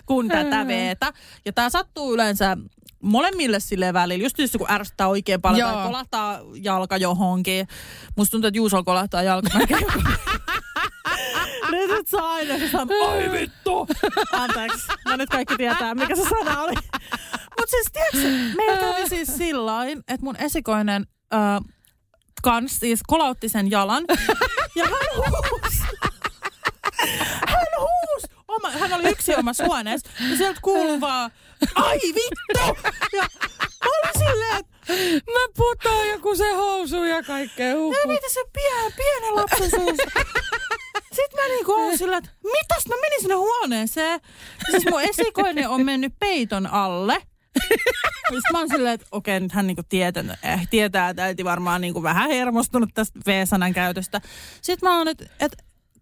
kuin tätä V-tä. Ja tämä sattuu yleensä molemmille sille välillä, just just kun ärsyttää oikein paljon Joo. tai kolahtaa jalka johonkin. Musta tuntuu, että Juusolla kolahtaa jalka (laughs) nyt saa aina se sana, oi vittu. Anteeksi, no nyt kaikki tietää, mikä se sana oli. Mutta siis tiedätkö, meillä kävi siis sillain, että mun esikoinen äh, kans siis kolautti sen jalan. Ja hän huusi. Hän huusi. Oma, hän oli yksi omassa huoneessa. Ja sieltä kuuluu vaan, ai vittu. Ja mä olin silleen, että Mä putoan joku se housu ja kaikkea ja huhu. mitä se pien, pienen lapsen suusta. Sitten mä niinku oon sillä, että mitäs mä menin sinne huoneeseen. Siis mun esikoinen on mennyt peiton alle. Sitten mä oon silleen, että okei, nyt hän niinku tietää, eh, tietää, että äiti varmaan niinku vähän hermostunut tästä V-sanan käytöstä. Sitten mä oon, että et,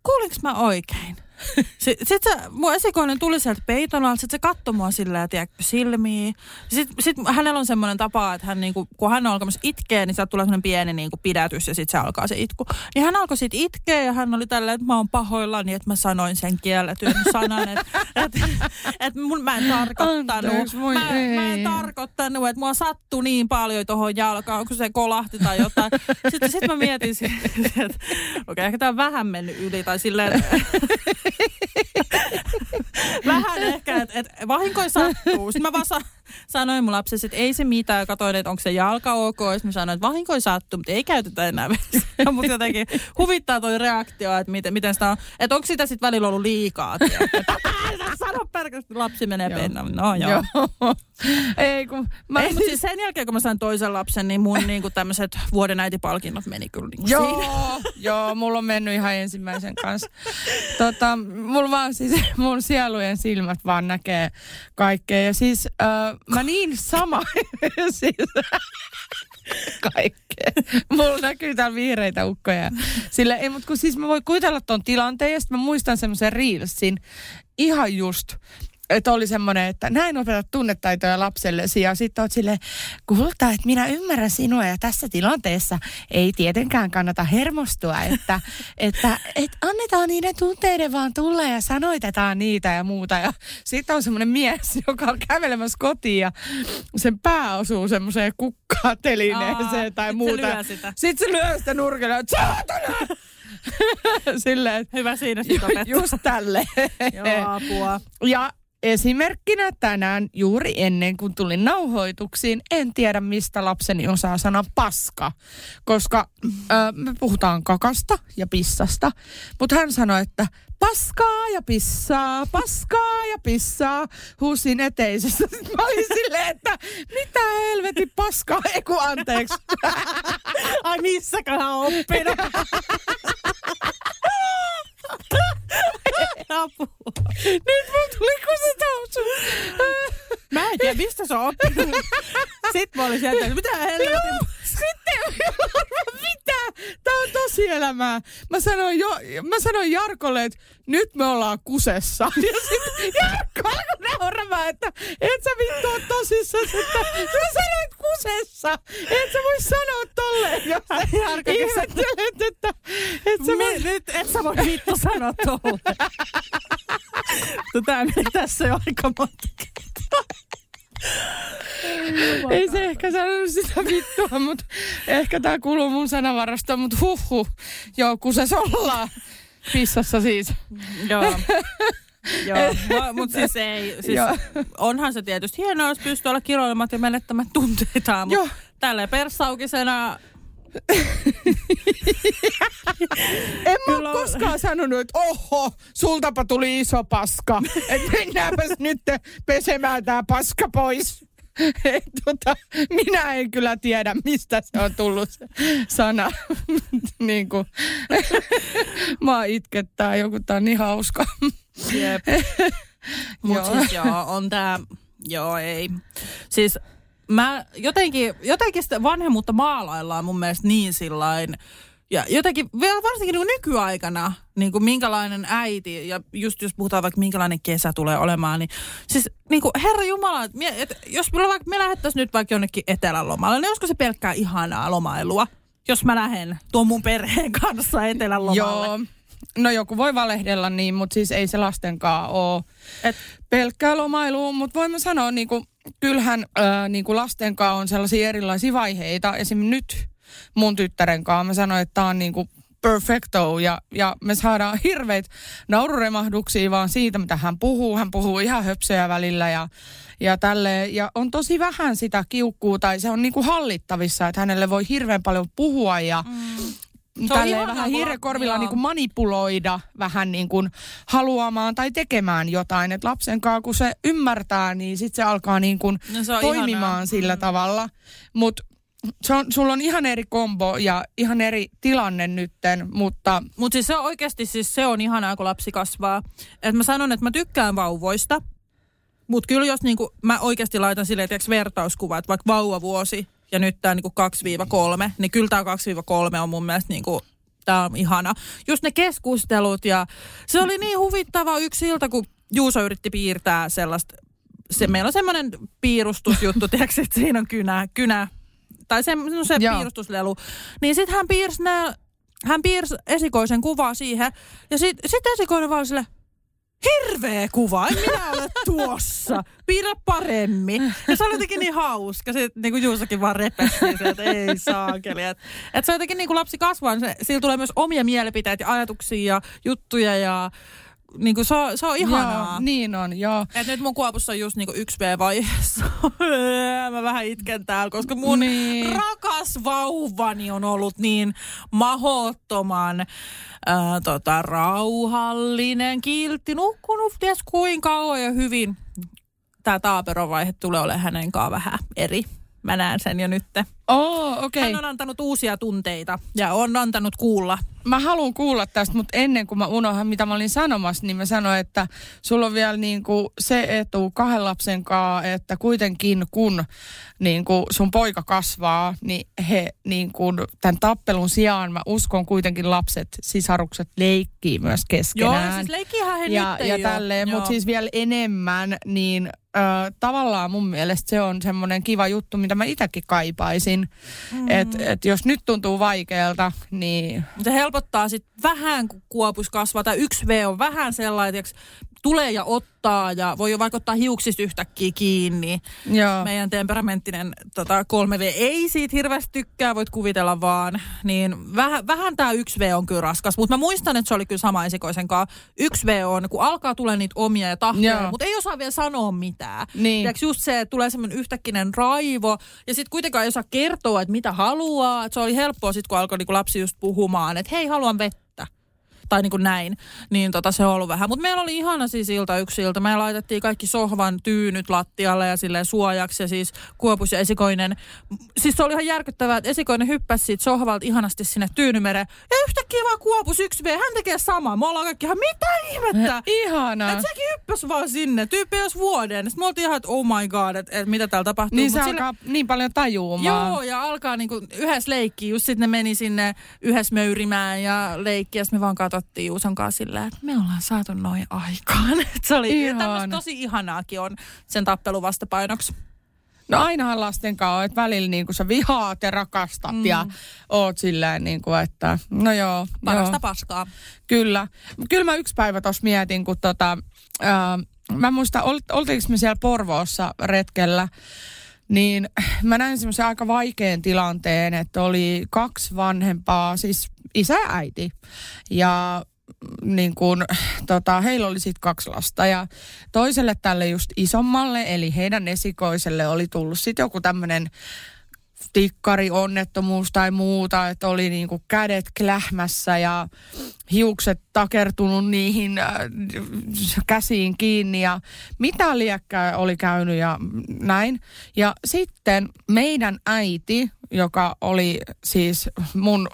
kuulinko mä oikein? (laughs) Sitten sit se, mun esikoinen tuli sieltä peiton alta, sit se katsoi mua silleen, tiedätkö, silmiin. Sitten sit hänellä on semmoinen tapa, että hän niinku, kun hän on alkamassa itkeä, niin sieltä tulee semmoinen pieni niinku pidätys ja sitten se alkaa se itku. Niin hän alkoi sitten itkeä ja hän oli tällä, että mä oon pahoillani, että mä sanoin sen kielletyn sanan, että (laughs) et, et mun, mä en tarkoittanut. Anteeksi, mä, mä en ei. tarkoittanut, että mua sattui niin paljon tuohon jalkaan, kun se kolahti tai jotain. Sitten sit mä mietin, (laughs) että okei, okay, ehkä tää on vähän mennyt yli tai silleen, Vähän ehkä, että et, vahinkoja sattuu. Sitten mä vaan sa- sanoin mun lapselle, että ei se mitään. Katoin, että onko se jalka ok. Sitten mä sanoin, että vahinkoja sattuu, mutta ei käytetä enää vesiä. (laughs) Mutta jotenkin huvittaa toi reaktio, että miten, miten sitä on. Että onko sitä sitten välillä ollut liikaa. (laughs) sano pelkästään, lapsi menee Joo. pennan. No joo. Joo. (laughs) Ei kun... Mä Ei, mutta siis sen jälkeen, kun mä sain toisen lapsen, niin mun niinku tämmöiset vuoden äitipalkinnot meni kyllä niinku siinä. Joo, joo, mulla on mennyt ihan ensimmäisen kanssa. Tota, mulla vaan siis, mun sielujen silmät vaan näkee kaikkea. Ja siis äh, mä niin sama, (laughs) siis, kaikkea. Mulla näkyy täällä vihreitä ukkoja. Sillä ei, mutta kun siis mä voin kuvitella ton tilanteen ja sitten mä muistan semmoisen reelsin ihan just että oli semmoinen, että näin opetat tunnetaitoja lapsellesi ja sitten oot silleen, kulta, että minä ymmärrän sinua ja tässä tilanteessa ei tietenkään kannata hermostua, että, (laughs) että, että annetaan niiden tunteiden vaan tulla ja sanoitetaan niitä ja muuta. Ja sitten on semmoinen mies, joka on kävelemässä kotiin ja sen pää osuu semmoiseen kukkatelineeseen Aa, tai se muuta. lyö sitä. Sitten se lyö sitä nurkilla, että saatana! (laughs) Silleen, Hyvä siinä sitten just tälle. Joo, apua. Ja esimerkkinä tänään juuri ennen kuin tulin nauhoituksiin, en tiedä mistä lapseni osaa sanoa paska, koska ö, me puhutaan kakasta ja pissasta, mutta hän sanoi, että paskaa ja pissaa, paskaa ja pissaa huusin eteisessä. Sitten (laughs) mä olin silleen, että mitä helvetin paskaa, ei kun anteeksi. (laughs) Ai missäköhän oppinut? (laughs) (laughs) Apua. Nyt mulla tuli kusitausu. Mä en tiedä, mistä se on. Sitten mä olin sieltä, että mitä helvetin... Joo, sitten mitä? Tämä on tosielämää. Mä sanoin, jo, mä sanoin Jarkolle, että nyt me ollaan kusessa. (laughs) Ja sitten Jarkko alkoi nauramaan, että et sä vittu oot tosissaan, että sä sanoit kusessa. Et sä voi sanoa tolleen, jos sä Jarkko, ihmettelet, että et sä voi... nyt et sä voi vittu sanoa tolle. Tää meni tässä jo aika monta kertaa. Ei se ehkä sanonut sitä vittua, mutta ehkä tää kuuluu mun sanavarastoon, mutta huhhuh. Joo, kuses ollaan. Pissassa siis. Joo. (laughs) Joo, mutta siis ei. Siis Joo. onhan se tietysti hienoa, jos pystyy olla kiroilemat ja menettämät tunteitaan, mutta tälleen perssaukisena En mä Kyllä ole koskaan sanonut, että oho, sultapa tuli iso paska. Että mennäänpäs nyt pesemään tää paska pois. Et, tota, minä en kyllä tiedä, mistä se on tullut se sana. niin kuin. Mä itkettää joku, tää on niin hauska. Jep. Mutta Joo. siis joo, on tää, joo ei. Siis mä jotenkin, jotenkin sitä vanhemmuutta maalaillaan mun mielestä niin sillain, ja jotenkin, vielä varsinkin niin nykyaikana, niin kuin minkälainen äiti, ja just jos puhutaan vaikka minkälainen kesä tulee olemaan, niin siis niin kuin Herra Jumala, että et jos me, vaikka, me lähettäisiin nyt vaikka jonnekin etelälomalle, niin olisiko se pelkkää ihanaa lomailua, jos mä lähden tuon mun perheen kanssa etelälomalle? Joo. No joku voi valehdella niin, mutta siis ei se lastenkaan ole Et, pelkkää lomailua, mutta voin mä sanoa, niin kuin, kyllähän ää, niin kuin lasten kanssa on sellaisia erilaisia vaiheita. Esimerkiksi nyt mun tyttären kanssa mä sanoin, että tämä on niin kuin perfecto ja, ja me saadaan hirveitä naururemahduksia vaan siitä, mitä hän puhuu. Hän puhuu ihan höpsöjä välillä ja, ja tälleen. Ja on tosi vähän sitä kiukkuu tai se on niin kuin hallittavissa, että hänelle voi hirveän paljon puhua ja on tälleen vähän hirrekorvilla la- niin kuin manipuloida vähän niin kuin haluamaan tai tekemään jotain. Että lapsen kanssa kun se ymmärtää, niin sitten se alkaa niin kuin No se toimimaan ihanaa. sillä Mm. tavalla. Mutta se on, sulla on ihan eri kombo ja ihan eri tilanne nytten, mutta Mutta siis se on oikeasti siis se on ihanaa, kun lapsi kasvaa. Et mä sanon, että mä tykkään vauvoista. Mutta kyllä jos niinku, mä oikeasti laitan silleen, tiiäks, vertauskuva, että vaikka vauvavuosi ja nyt tämä niinku 2-3, niin kyllä tämä 2-3 on mun mielestä niinku, tää on ihana. Just ne keskustelut ja se oli niin huvittava yksi ilta, kun Juuso yritti piirtää sellaista, se, meillä on semmoinen piirustusjuttu, (laughs) tiedätkö, että siinä on kynä, kynä tai se, no se Joo. piirustuslelu. Niin sitten hän piirsi ne, hän piirsi esikoisen kuvaa siihen ja sitten sit esikoinen vaan sille, hirveä kuva, en minä ole tuossa, piirrä paremmin. Ja se oli jotenkin niin hauska, sitten niin kuin Juusakin vaan repesi että ei saakeli. Että et se on jotenkin niin kuin lapsi kasvaa, niin se, sillä tulee myös omia mielipiteitä ja ajatuksia ja juttuja ja niin kuin se, on, se on ihanaa. joo, niin on, joo. Et nyt mun kuopussa on just niinku 1B-vaiheessa. (laughs) Mä vähän itken täällä, koska mun Niin. rakas vauvani on ollut niin mahottoman ää, tota, rauhallinen, kiltti, nukkunut ties kuinka kauan ja hyvin. Tämä taaperovaihe tulee olemaan hänen kanssaan vähän eri. Mä näen sen jo nyt. Oh, okei. Hän on antanut uusia tunteita ja on antanut kuulla. Mä haluan kuulla tästä, mutta ennen kuin mä unohan, mitä mä olin sanomassa, niin mä sanoin, että sulla on vielä niin kuin se etu kahden lapsen kanssa, että kuitenkin kun niin kuin sun poika kasvaa, niin he niin kuin tämän tappelun sijaan mä uskon kuitenkin lapset, sisarukset leikkii myös keskenään. Joo, siis leikkihän he ja, nyt ja jo. tälleen, mutta siis vielä enemmän, niin tavallaan mun mielestä se on semmoinen kiva juttu, mitä mä itsekin kaipaisin. Mm. Että et jos nyt tuntuu vaikealta, niin Se helpottaa sitten vähän, kun kuopus kasvaa. Tai yksi V on vähän sellainen, tulee ja ottaa ja voi jo vaikka ottaa hiuksista yhtäkkiä kiinni. joo. Meidän temperamenttinen tota, 3V ei siitä hirveästi tykkää, voit kuvitella vaan. Niin vähän, vähän tämä 1V on kyllä raskas, mutta mä muistan, että se oli kyllä sama esikoisen kanssa. 1V on, kun alkaa tulla niitä omia ja tahtoja, mutta ei osaa vielä sanoa mitään. Niin. Tiedätkö, just se, että tulee semmoinen yhtäkkinen raivo ja sitten kuitenkaan ei osaa kertoa, että mitä haluaa. Et se oli helppoa sitten, kun alkoi niinku lapsi just puhumaan, että hei, haluan vettä tai niin kuin näin, niin tota se on ollut vähän. Mutta meillä oli ihana siis ilta yksi ilta. Me laitettiin kaikki sohvan tyynyt lattialle ja silleen suojaksi ja siis kuopus ja esikoinen. Siis se oli ihan järkyttävää, että esikoinen hyppäsi siitä sohvalta ihanasti sinne tyynymereen ja yhtäkkiä vaan kuopus yksi v hän tekee samaa. Me ollaan kaikki ihan mitä ihmettä? Ihana. Että sekin hyppäsi vaan sinne. Tyyppi jos vuoden. Sitten me oltiin ihan, että oh my god, että et mitä täällä tapahtuu. Niin Mut se sillä- alkaa niin paljon tajuumaan. Joo, ja alkaa niinku yhdessä leikkiä. Just sitten ne meni sinne yhdessä möyrimään ja leikki. Ja sitten me vaan katsottiin Juuson kanssa silleen, että me ollaan saatu noin aikaan. (laughs) Et se oli tämmöistä tosi ihanaakin on sen tappelun vastapainoksi. No ainahan lasten kanssa on, että välillä niin kuin sä vihaat ja rakastat mm. ja oot silleen niin kuin, että no joo. Parasta joo. paskaa. Kyllä. Kyllä mä yksi päivä tuossa mietin, kun tota, ää, mä muistan, ol, oltiinko me siellä Porvoossa retkellä, niin (clears throat) mä näin semmoisen aika vaikean tilanteen, että oli kaksi vanhempaa, siis isä ja äiti. Ja niin kun, (clears throat) tota, heillä oli sitten kaksi lasta ja toiselle tälle just isommalle, eli heidän esikoiselle oli tullut sitten joku tämmöinen tikkari onnettomuus tai muuta, että oli niinku kädet klähmässä ja hiukset takertunut niihin äh, käsiin kiinni ja mitä liekkää oli käynyt ja näin. Ja sitten meidän äiti, joka oli siis mun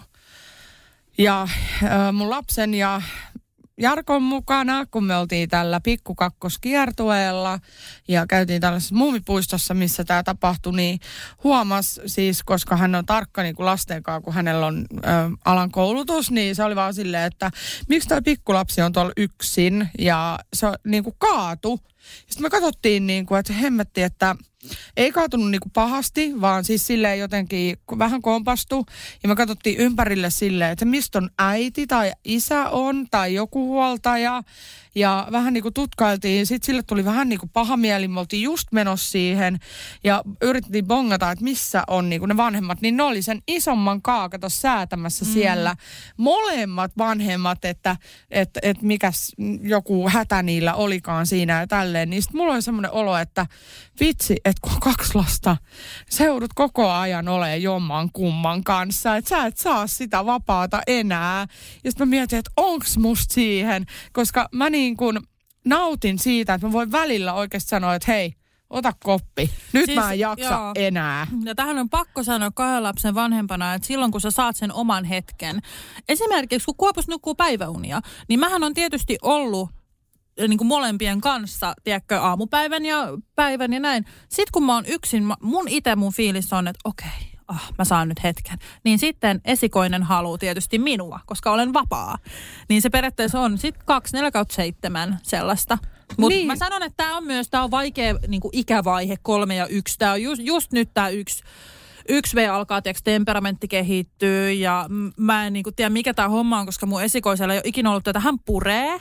ja äh, mun lapsen ja Jarkon mukana, kun me oltiin tällä pikkukakkoskiertueella ja käytiin tällaisessa muumipuistossa, missä tämä tapahtui, niin huomas siis, koska hän on tarkka niin kuin lasten kanssa, kun hänellä on ö, alan koulutus, niin se oli vaan silleen, että miksi tämä pikkulapsi on tuolla yksin ja se niin kuin kaatu. Sitten me katsottiin, niin kuin, että hemmetti, että ei kaatunut niin kuin pahasti, vaan siis silleen jotenkin vähän kompastu. Ja me katsottiin ympärille silleen, että mistä on äiti tai isä on tai joku huoltaja. Ja vähän niin kuin tutkailtiin. Sitten sille tuli vähän niin kuin paha mieli. Me oltiin just menossa siihen ja yritettiin bongata, että missä on niin kuin ne vanhemmat. Niin ne oli sen isomman kaakato säätämässä mm. siellä. Molemmat vanhemmat, että että että mikäs joku hätä niillä olikaan siinä ja tälleen. Niin sitten mulla oli semmoinen olo, että vitsi, että kun on kaksi lasta, sä joudut koko ajan olemaan jomman kumman kanssa, että sä et saa sitä vapaata enää. Ja sitten mä mietin, että onks musta siihen, koska mä niin kuin nautin siitä, että mä voin välillä oikeasti sanoa, että hei, ota koppi. Nyt Siis, mä en jaksa joo. enää. Ja tähän on pakko sanoa kahden lapsen vanhempana, että silloin kun sä saat sen oman hetken. Esimerkiksi kun Kuopus nukkuu päiväunia, niin mähän on tietysti ollut eh, niin kuin molempien kanssa, tiedätkö, aamupäivän ja päivän ja näin. Sitten kun mä oon yksin, mun itse mun fiilis on, että okei, ah, mä saan nyt hetken. Niin sitten esikoinen haluu tietysti minua, koska olen vapaa. Niin se periaatteessa on sitten kaksi, neljä kautta seitsemän sellaista. Mutta niin. Mä sanon, että tämä on myös, tämä on vaikea niin kuin ikävaihe, kolme ja yksi. Tämä on just, just nyt tämä yksi yksi V alkaa, tiedätkö, temperamentti kehittyy ja mä en niin kuin, tiedä mikä tämä homma on, koska mun esikoisella ei ole ikinä ollut tätä. Hän puree,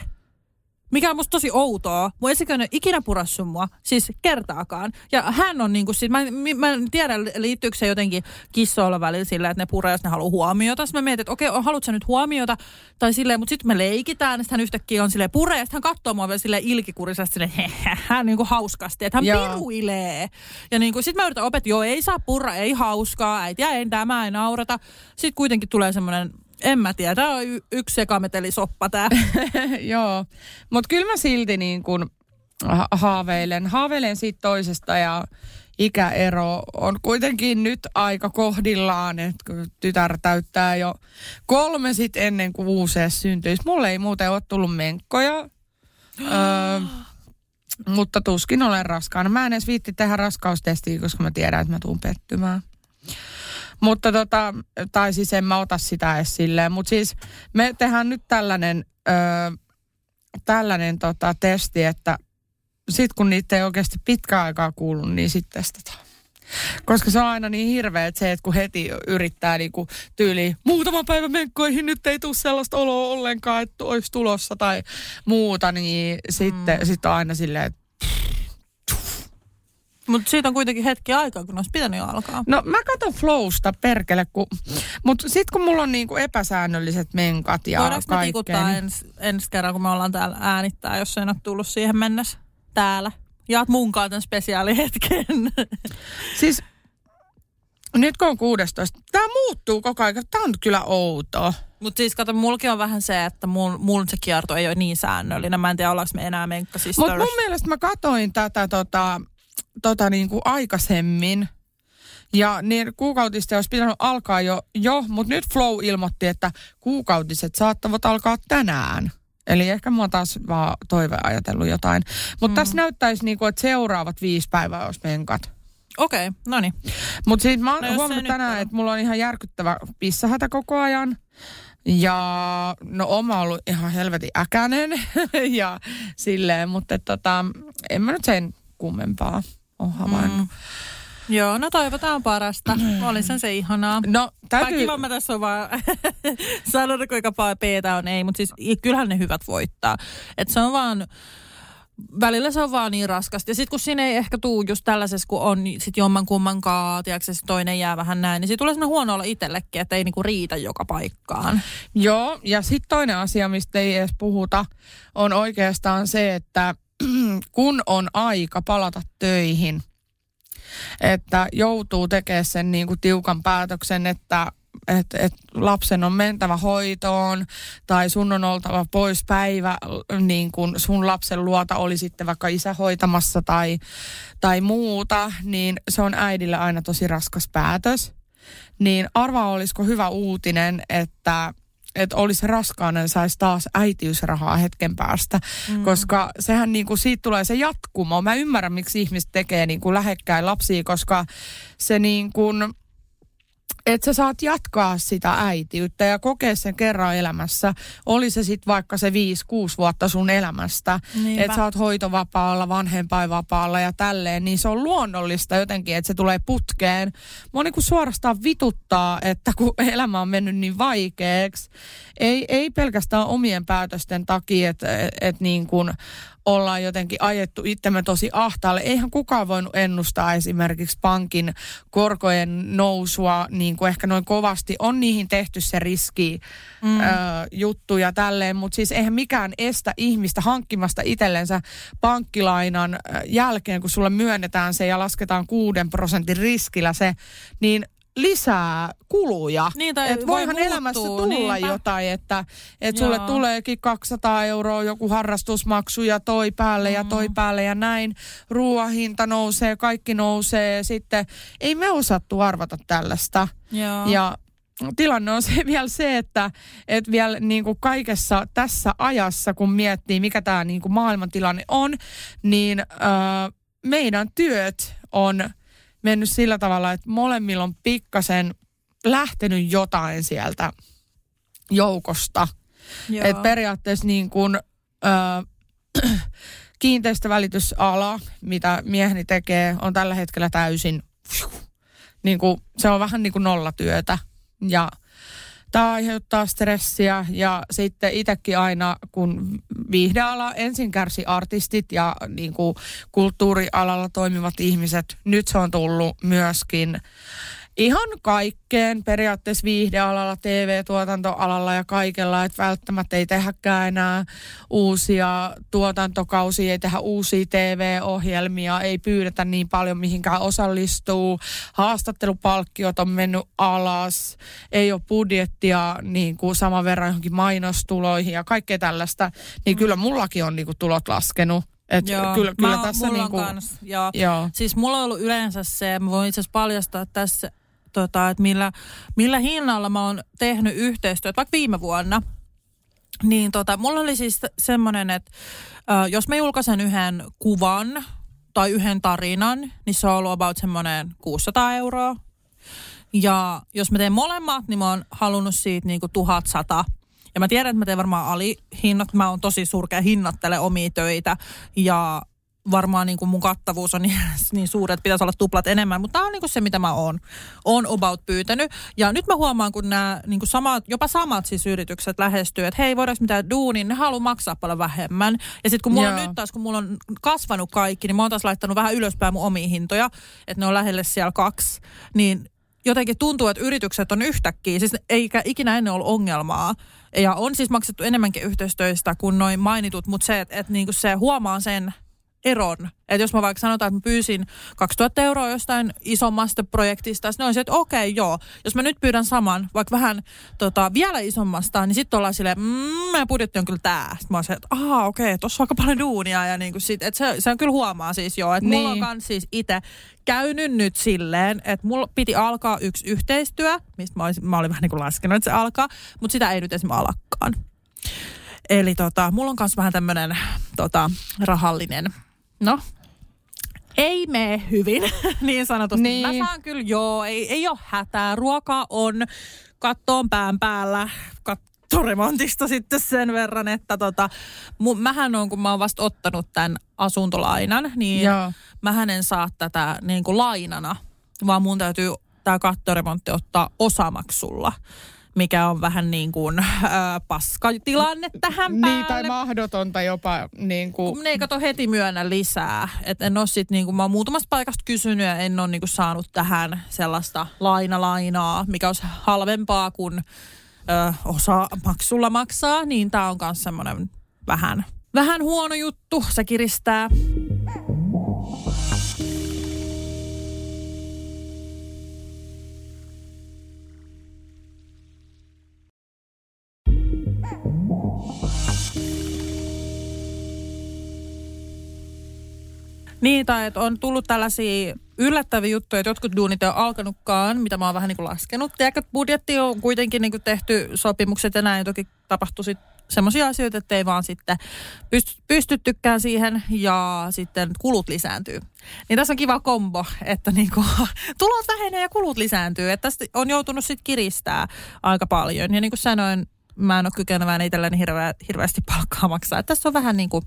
mikä on musta tosi outoa. Mun ei ole ikinä purassu mua, siis kertaakaan. Ja hän on niinku sit, mä, en- mä en tiedä liittyykö se jotenkin kissoilla välillä sillä, että ne puree, jos ne haluaa huomiota. Sitten mä mietin, että okei, haluatko sä nyt huomiota? Tai silleen, mutta sitten me leikitään, sitten hän yhtäkkiä on silleen puree, sitten hän katsoo mua vielä silleen ilkikurisesti, silleen, hän niinku hauskasti, että hän Joo. piruilee. Ja niinku, sitten mä yritän opettaa, joo, ei saa purra, ei hauskaa, äitiä ei, tämä ei naurata. Sitten kuitenkin tulee semmoinen, en mä tiedä, tämä on y- yksi sekametelisoppa tämä. (laughs) Joo, mutta kyllä mä silti niin kuin ha- haaveilen, haaveilen siitä toisesta ja, ikäero on kuitenkin nyt aika kohdillaan, että kun tytär täyttää jo kolme sit ennen kuin uusi syntyisi. Mulle ei muuten ole tullut menkkoja. (gasps) öö, mutta tuskin olen raskaana. Mä en edes viitti tehdä raskaustestiä, koska mä tiedän, että mä tuun pettymään. Mutta tota, tai siis en mä ota sitä edes silleen. Mutta siis me tehdään nyt tällainen, öö, tällainen tota, testi, että sit kun niitä ei oikeasti pitkään aikaa kuulu, niin sitten testataan. Koska se on aina niin hirveä, että se, että kun heti yrittää niinku tyyli muutama päivä menkkoihin, nyt ei tule sellaista oloa ollenkaan, että olisi tulossa tai muuta, niin sitten mm. sit on aina silleen, että Mutta siitä on kuitenkin hetki aikaa, kun olisi pitänyt jo alkaa. No mä katson flowsta perkele, kun, mutta sitten kun mulla on niinku epäsäännölliset menkat ja Voidaanko me kaikkea, tikuttaa niin, ens, ensi kerran, kun me ollaan täällä äänittää, jos en ole tullut siihen mennessä täällä. Jaat munkaan tämän spesiaalihetken. (laughs) siis nyt kun on 16, tämä muuttuu koko ajan, tämä on kyllä outoa. Mutta siis kato, mulki on vähän se, että mul, mul se kierto ei ole niin säännöllinen. Mä en tiedä, ollaanko me enää menkka sisters. Mutta mun mielestä mä katoin tätä tota, tota niinku aikaisemmin. Ja niin kuukautista olisi pitänyt alkaa jo, jo mutta nyt Flow ilmoitti, että kuukautiset saattavat alkaa tänään. Eli ehkä mä oon taas vaan toive ajatellut jotain. Mutta mm. tässä näyttäisi niinku, että seuraavat viisi päivää olisi menkat. Okei, okay, no niin. Mutta siis mä oon No huomannut tänään, että mulla on ihan järkyttävä pissahätä koko ajan. Ja no oma ollut ihan helvetin äkänen (laughs) ja silleen, mutta tota, en mä nyt sen kummempaa ole havainnut. Mm. Joo, no toivotaan parasta. Oli sen se ihanaa. No täytyy, Kaikki mä tässä on vaan (laughs) sanonut, kuinka peetä on, ei, mutta siis kyllähän ne hyvät voittaa. Et se on vaan, välillä se on vaan niin raskasta. Ja sitten kun siinä ei ehkä tuu just tällaisessa, kun on niin sit jomman kumman kaa, se toinen jää vähän näin, niin siitä tulee sellainen huono olla itsellekin, että ei niinku riitä joka paikkaan. Joo, ja sitten toinen asia, mistä ei edes puhuta, on oikeastaan se, että kun on aika palata töihin, että joutuu tekemään sen niin kuin tiukan päätöksen, että et, et lapsen on mentävä hoitoon tai sun on oltava pois päivä niin kuin sun lapsen luota oli sitten vaikka isä hoitamassa tai, tai muuta, niin se on äidille aina tosi raskas päätös. Niin arvaa olisiko hyvä uutinen, että että olisi raskaana ja saisi taas äitiysrahaa hetken päästä, mm. koska sehän niin kuin, siitä tulee se jatkumo. Mä ymmärrän, miksi ihmiset tekee niin kuin lähekkäin lapsia, koska se niin kuin, että sä saat jatkaa sitä äitiyttä ja kokea sen kerran elämässä. Oli se sitten vaikka se 5-6 vuotta sun elämästä. Että sä oot hoitovapaalla, vanhempainvapaalla ja tälleen. Niin se on luonnollista jotenkin, että se tulee putkeen. Mua niin kuin suorastaan vituttaa, että kun (laughs) elämä on mennyt niin vaikeaksi. Ei, ei pelkästään omien päätösten takia, että et, et niin kuin ollaan jotenkin ajettu itsemme tosi ahtaalle. Eihän kukaan voinut ennustaa esimerkiksi pankin korkojen nousua niin kuin ehkä noin kovasti. On niihin tehty se riski mm. ö, juttu ja tälleen, mutta siis eihän mikään estä ihmistä hankkimasta itsellensä pankkilainan jälkeen, kun sulle myönnetään se ja lasketaan kuuden prosentin riskillä se, niin lisää kuluja. Niin, tai et voi voihan muuttua, elämässä tulla niinpä. jotain, että et sulle Joo. tuleekin 200 euroa joku harrastusmaksu ja toi päälle ja toi päälle ja näin. Ruoahinta nousee, kaikki nousee. Sitten ei me osattu arvata tällaista. Joo. Ja tilanne on se (laughs) vielä se, että, että vielä niin kuin kaikessa tässä ajassa, kun miettii, mikä tämä niin kuin maailmantilanne on, niin ö, meidän työt on mennyt sillä tavalla, että molemmilla on pikkasen lähtenyt jotain sieltä joukosta. Joo. Et periaatteessa niin kuin, ö, (clears throat) kiinteistövälitysala, mitä mieheni tekee, on tällä hetkellä täysin, niin kuin, se on vähän niin kuin nollatyötä. Ja tämä aiheuttaa stressiä ja sitten itsekin aina, kun viihdeala ensin kärsi artistit ja niin kuin kulttuurialalla toimivat ihmiset, nyt se on tullut myöskin ihan kaikkeen, periaatteessa viihdealalla, TV-tuotantoalalla ja kaikella, että välttämättä ei tehdäkään enää uusia tuotantokausia, ei tehdä uusia TV-ohjelmia, ei pyydetä niin paljon mihinkään osallistuu, haastattelupalkkiot on mennyt alas, ei ole budjettia niin kuin saman verran johonkin mainostuloihin ja kaikkea tällaista, niin kyllä mullakin on niin kuin tulot laskenut. Et Joo, kyllä, kyllä mä, tässä mulla niinku, on kans, joo. joo. Siis mulla on ollut yleensä se, mä voin itse asiassa paljastaa tässä, tota, että millä, millä hinnalla mä oon tehnyt yhteistyötä, vaikka viime vuonna. Niin tota, mulla oli siis semmoinen, että äh, jos mä julkaisen yhden kuvan tai yhden tarinan, niin se on ollut about semmoinen 600 euroa. Ja jos mä teen molemmat, niin mä oon halunnut siitä niinku 1100. Ja mä tiedän, että mä teen varmaan alihinnat. Mä oon tosi surkea hinnattele omia töitä. Ja varmaan niin kuin mun kattavuus on (laughs) niin, niin suuri, että pitäisi olla tuplat enemmän, mutta tämä on niin kuin se, mitä mä oon, on about pyytänyt. Ja nyt mä huomaan, kun nämä niin kuin samat, jopa samat siis yritykset lähestyy, että hei, voidaanko mitään duunin, ne haluaa maksaa paljon vähemmän. Ja sitten kun mulla on Joo. nyt taas, kun mulla on kasvanut kaikki, niin mä oon taas laittanut vähän ylöspäin mun omia hintoja, että ne on lähelle siellä kaksi, niin jotenkin tuntuu, että yritykset on yhtäkkiä, siis eikä ikinä ennen ollut ongelmaa. Ja on siis maksettu enemmänkin yhteistöistä kuin noin mainitut, mutta se, että, että niinku se huomaa sen eron. Että jos mä vaikka sanotaan, että mä pyysin 2000 euroa jostain isommasta projektista, sitten on se, että okei, joo. Jos mä nyt pyydän saman, vaikka vähän tota, vielä isommasta, niin sitten ollaan silleen, mmm, meidän budjetti on kyllä tää. Sitten mä oon se, että aah, okei, tossa on aika paljon duunia. Ja niinku sit, että se, se on kyllä huomaa siis joo. Että niin. mulla on Niin. kans siis itse käynyt nyt silleen, että mulla piti alkaa yksi yhteistyö, mistä mä, olisin, mä olin vähän niin kuin laskenut, että se alkaa, mutta sitä ei nyt esimerkiksi alakkaan. Eli tota, mulla on myös vähän tämmöinen tota, rahallinen, no, ei mene hyvin, (laughs) niin sanotusti. Niin. Mä saan kyllä, joo, ei, ei ole hätää. Ruoka on, katto on pään päällä, kattoremontista sitten sen verran, että tota, mu, mähän on, kun mä oon vasta ottanut tämän asuntolainan, niin Joo. mähän en saa tätä niin kuin lainana, vaan mun täytyy tämä kattoremontti ottaa osamaksulla, mikä on vähän niin kuin äh, paskatilanne tähän Niin, päälle. tai mahdotonta jopa niin kuin, ne ei kato heti myönnä lisää. Että en ole sit niinku, mä oon muutamasta paikasta kysynyt ja en ole niinku saanut tähän sellaista lainalainaa, mikä olisi halvempaa kuin ö, osa maksulla maksaa. Niin tää on myös semmoinen vähän, vähän huono juttu. Se kiristää. Niin, tai että on tullut tällaisia yllättäviä juttuja, että jotkut duunit ole alkanutkaan, mitä mä oon vähän niin kuin laskenut. Tiedätkö, budjetti on kuitenkin niin kuin tehty sopimukset ja näin. Toki tapahtui sitten semmoisia asioita, että ei vaan sitten pysty, pystyttykään siihen ja sitten kulut lisääntyy. Niin tässä on kiva kombo, että niin kuin, (laughs) tulot vähenee ja kulut lisääntyy. Että tästä on joutunut sitten kiristää aika paljon. Ja niin kuin sanoin, mä en ole kykenevään itselleni hirveä, hirveästi palkkaa maksaa. Että tässä on vähän niin kuin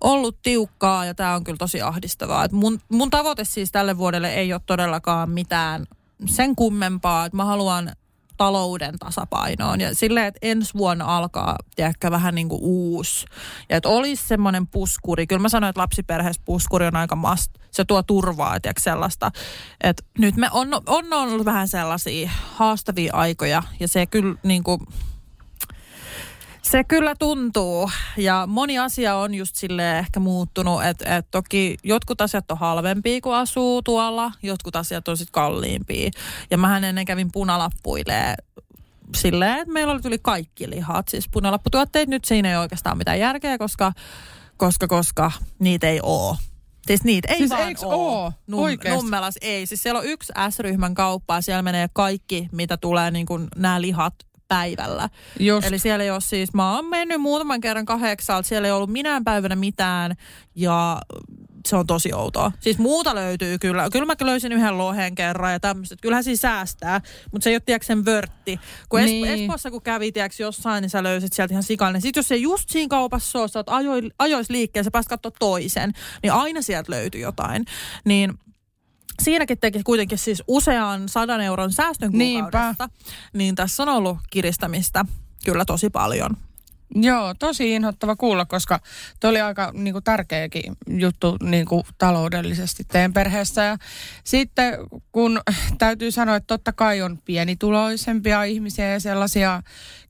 ollut tiukkaa ja tämä on kyllä tosi ahdistavaa. Et mun, mun tavoite siis tälle vuodelle ei ole todellakaan mitään sen kummempaa, että mä haluan talouden tasapainoon ja silleen, että ensi vuonna alkaa tiedäkö, vähän niin kuin uusi. Ja että olisi semmoinen puskuri. Kyllä mä sanoin, että lapsiperheessä puskuri on aika must. Se tuo turvaa, tiedätkö, sellaista. Että nyt me on, on ollut vähän sellaisia haastavia aikoja ja se kyllä niin kuin, se kyllä tuntuu ja moni asia on just sille ehkä muuttunut, että et toki jotkut asiat on halvempia kuin asuu tuolla, jotkut asiat on sitten kalliimpia. Ja mähän ennen kävin punalappuilee silleen, että meillä oli tuli kaikki lihat, siis punalapputuotteet nyt siinä ei oikeastaan mitään järkeä, koska, koska, koska niitä ei oo. Siis niitä ei Siis vaan oo? Oikeesti? Nummelas ei. Siis siellä on yksi S-ryhmän kauppa ja siellä menee kaikki, mitä tulee niin kuin nämä lihat päivällä. Just. Eli siellä ei ole siis, mä oon mennyt muutaman kerran kahdeksalta, siellä ei ollut minään päivänä mitään ja se on tosi outoa. Siis muuta löytyy kyllä. Kyllä mä löysin yhden lohen kerran ja tämmöistä. Kyllähän siinä säästää, mutta se ei ole tiedätkö sen vörtti. Kun niin. Niin. Espoossa kun kävi tiedätkö, jossain, niin sä löysit sieltä ihan sikallinen. Sitten jos se just siinä kaupassa on, sä oot ajo, ajois liikkeen, sä pääst katsoa toisen, niin aina sieltä löytyy jotain. Niin siinäkin teki kuitenkin siis usean sadan euron säästön Niinpä. kuukaudesta. Niin tässä on ollut kiristämistä kyllä tosi paljon. Joo, tosi inhottava kuulla, koska toi oli aika niin kuin, tärkeäkin juttu niin kuin, taloudellisesti teidän perheessä. Ja sitten kun täytyy sanoa, että totta kai on pienituloisempia ihmisiä ja sellaisia,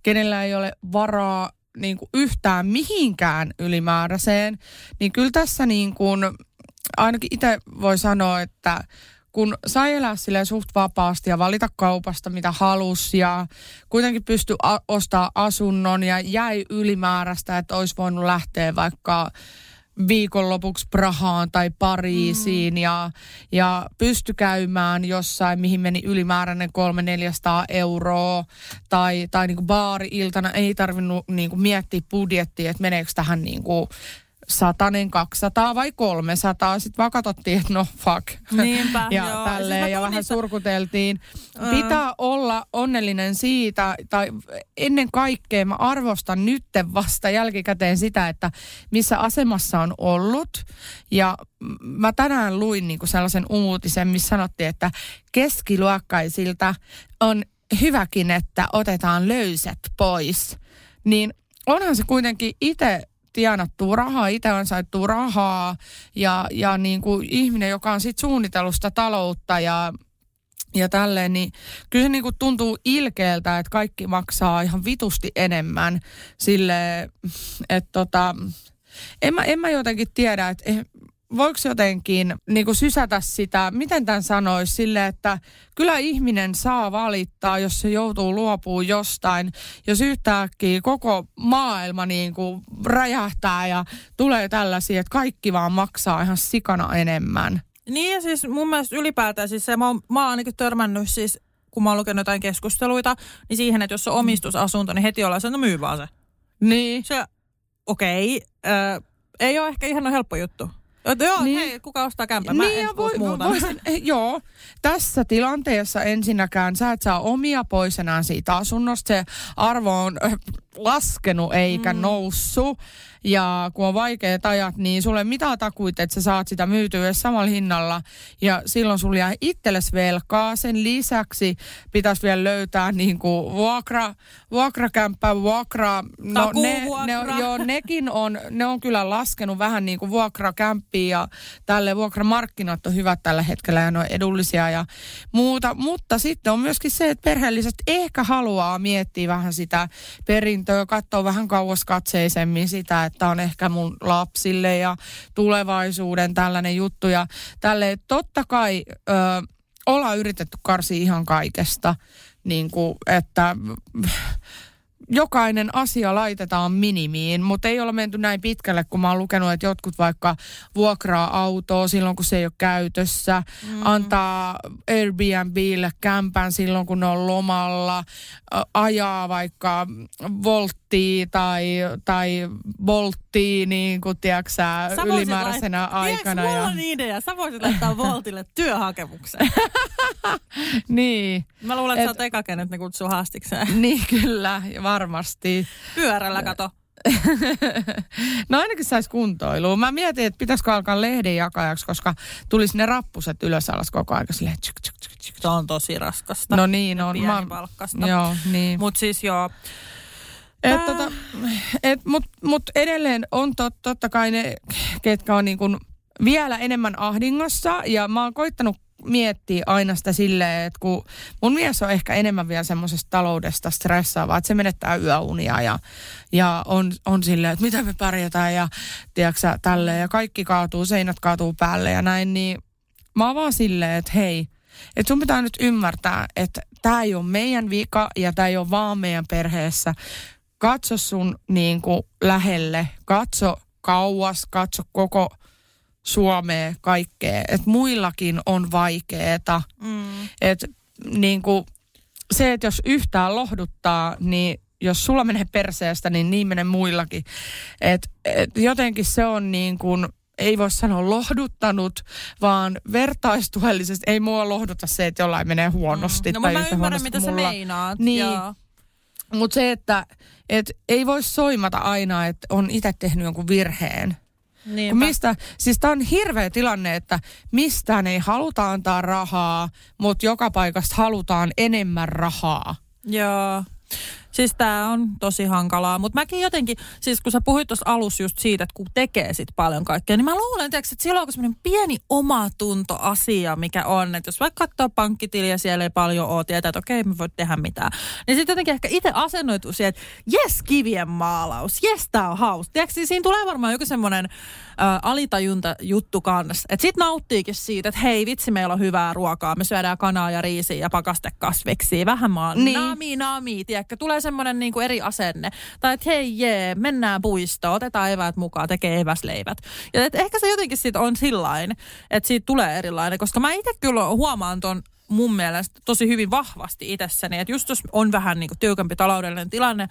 kenellä ei ole varaa niin kuin, yhtään mihinkään ylimääräiseen, niin kyllä tässä niin kuin, ainakin itse voi sanoa, että kun sai elää silleen suht vapaasti ja valita kaupasta mitä halusi ja kuitenkin pystyi a- ostaa asunnon ja jäi ylimääräistä, että olisi voinut lähteä vaikka viikonlopuksi Prahaan tai Pariisiin mm. ja, ja pysty käymään jossain, mihin meni ylimääräinen 300-400 euroa tai, tai niin kuin baari-iltana ei tarvinnut niin kuin miettiä budjettia, että meneekö tähän niin kuin satanen, 200 vai 300. Sitten vaan katsottiin, että no fuck. Niinpä, ja joo. tälleen, Siis ja vähän tunnistan- surkuteltiin. Ää. Pitää olla onnellinen siitä, tai ennen kaikkea mä arvostan nytten vasta jälkikäteen sitä, että missä asemassa on ollut. Ja mä tänään luin niinku sellaisen uutisen, missä sanottiin, että keskiluokkaisilta on hyväkin, että otetaan löysät pois. Niin onhan se kuitenkin itse tienattua rahaa, itse ansaittuu rahaa. Ja, ja niin kuin ihminen, joka on sit suunnitellut sitä taloutta ja, ja tälleen, niin kyllä se niin kuin tuntuu ilkeältä, että kaikki maksaa ihan vitusti enemmän. Sille, että tota, en mä, en mä jotenkin tiedä, että eh, voiko jotenkin niin kuin sysätä sitä, miten tämän sanoisi, sille, että kyllä ihminen saa valittaa, jos se joutuu luopumaan jostain. Jos yhtäkkiä koko maailma niin kuin räjähtää ja tulee tällaisia, että kaikki vaan maksaa ihan sikana enemmän. Niin ja siis mun mielestä ylipäätään siis se, mä oon, mä oon ainakin törmännyt siis, kun mä oon lukenut jotain keskusteluita, niin siihen, että jos on omistusasunto, niin heti ollaan se, no myy vaan se. Niin. Se, okei, okay, ei ole ehkä ihan helppo juttu. Että joo, Niin. niin. hei, kuka ostaa kämpän? Mä niin, en voi, muuta. voisin, (laughs) joo, tässä tilanteessa ensinnäkään sä et saa omia pois enää siitä asunnosta. Se arvo on laskenut eikä mm. noussut. Ja kun on vaikeat ajat, niin sulle ei mitään takuita, että sä saat sitä myytyä samalla hinnalla. Ja silloin sulla jää itsellesi velkaa. Sen lisäksi pitäisi vielä löytää niin kuin vuokra, vuokrakämppä, vuokra. No, ne, ne, joo, nekin on, ne on kyllä laskenut vähän niin kuin vuokrakämppiä ja tälle vuokramarkkinat on hyvät tällä hetkellä ja ne on edullisia ja muuta. Mutta sitten on myöskin se, että perheelliset ehkä haluaa miettiä vähän sitä perintöä, katsoa vähän kauas katseisemmin sitä, että on ehkä mun lapsille ja tulevaisuuden tällainen juttu. Ja tälle totta kai ö, ollaan yritetty karsia ihan kaikesta, niin kuin, että jokainen asia laitetaan minimiin, mutta ei ole menty näin pitkälle, kun mä oon lukenut, että jotkut vaikka vuokraa autoa silloin, kun se ei ole käytössä, mm. antaa Airbnbille kämpän silloin, kun ne on lomalla, ajaa vaikka volttia tai, tai bolttia, niin kuin tiedätkö sä, Sä voisit ylimääräisenä laittaa- aikana. Tiedätkö, mulla Ja, on idea. Sä voisit laittaa (laughs) Voltille työhakemuksen. (laughs) niin, Mä luulen, että Et- sä oot eka, kenet ne kutsuu haastikseen. (laughs) niin kyllä, varmasti. Pyörällä kato. No ainakin saisi kuntoilua. Mä mietin, että pitäisikö alkaa lehden jakajaksi, koska tulisi ne rappuset ylös alas koko ajan silleen tsyk, tsyk, tsyk, tsyk. Se on tosi raskasta. No niin on. Mä, Pienipalkkasta. joo, niin. Mut siis joo. Et, tota, et, mut, mut edelleen on tot, totta kai ne, ketkä on niin kuin vielä enemmän ahdingossa. Ja mä oon koittanut miettiä aina sitä silleen, että kun mun mies on ehkä enemmän vielä semmoisesta taloudesta stressaavaa, että se menettää yöunia ja, ja on, on silleen, että mitä me pärjätään ja tiedätkö tälleen ja kaikki kaatuu, seinät kaatuu päälle ja näin, niin mä oon vaan silleen, että hei, että sun pitää nyt ymmärtää, että tämä ei ole meidän vika ja tämä ei ole vaan meidän perheessä. Katso sun niin kuin lähelle, katso kauas, katso koko Suomea, kaikkea. Että muillakin on vaikeeta. Mm. Että niin kuin se, että jos yhtään lohduttaa, niin jos sulla menee perseestä, niin niin menee muillakin. Et, et jotenkin se on niin kuin, ei voi sanoa lohduttanut, vaan vertaistuellisesti ei mua lohduta se, että jollain menee huonosti. No tai mä ymmärrän, huonosti mitä kuin sä mulla. meinaat. Niin. Joo. Mutta se, että et ei voi soimata aina, että on itse tehnyt jonkun virheen. Kun mistä, siis tämä on hirveä tilanne, että mistään ei haluta antaa rahaa, mutta joka paikasta halutaan enemmän rahaa. Joo. Siis tää on tosi hankalaa, mutta mäkin jotenkin, siis kun sä puhuit tuossa alussa just siitä, että kun tekee sit paljon kaikkea, niin mä luulen, tiiäks, että siellä on semmoinen pieni omatuntoasia, mikä on, että jos vaikka katsoo pankkitiliä, siellä ei paljon ole, tietää, että okei, me voi tehdä mitään. Niin sitten jotenkin ehkä itse asennoituu siihen, että jes, kivien maalaus, jes, tää on hauska. Tiedätkö, siinä tulee varmaan joku semmoinen ä, alitajunta juttu kanssa. Että sit nauttiikin siitä, että hei vitsi, meillä on hyvää ruokaa, me syödään kanaa ja riisiä ja pakastekasviksia, vähän maan Niin. nami nami, tiedätkö, tulee semmoinen niinku eri asenne. Tai että hei jee, mennään puistoon, otetaan eväät mukaan, tekee eväsleivät. Ja et ehkä se jotenkin siitä on sillain, että siitä tulee erilainen, koska mä itse kyllä huomaan ton mun mielestä tosi hyvin vahvasti itsessäni, että just jos on vähän niinku tiukempi taloudellinen tilanne,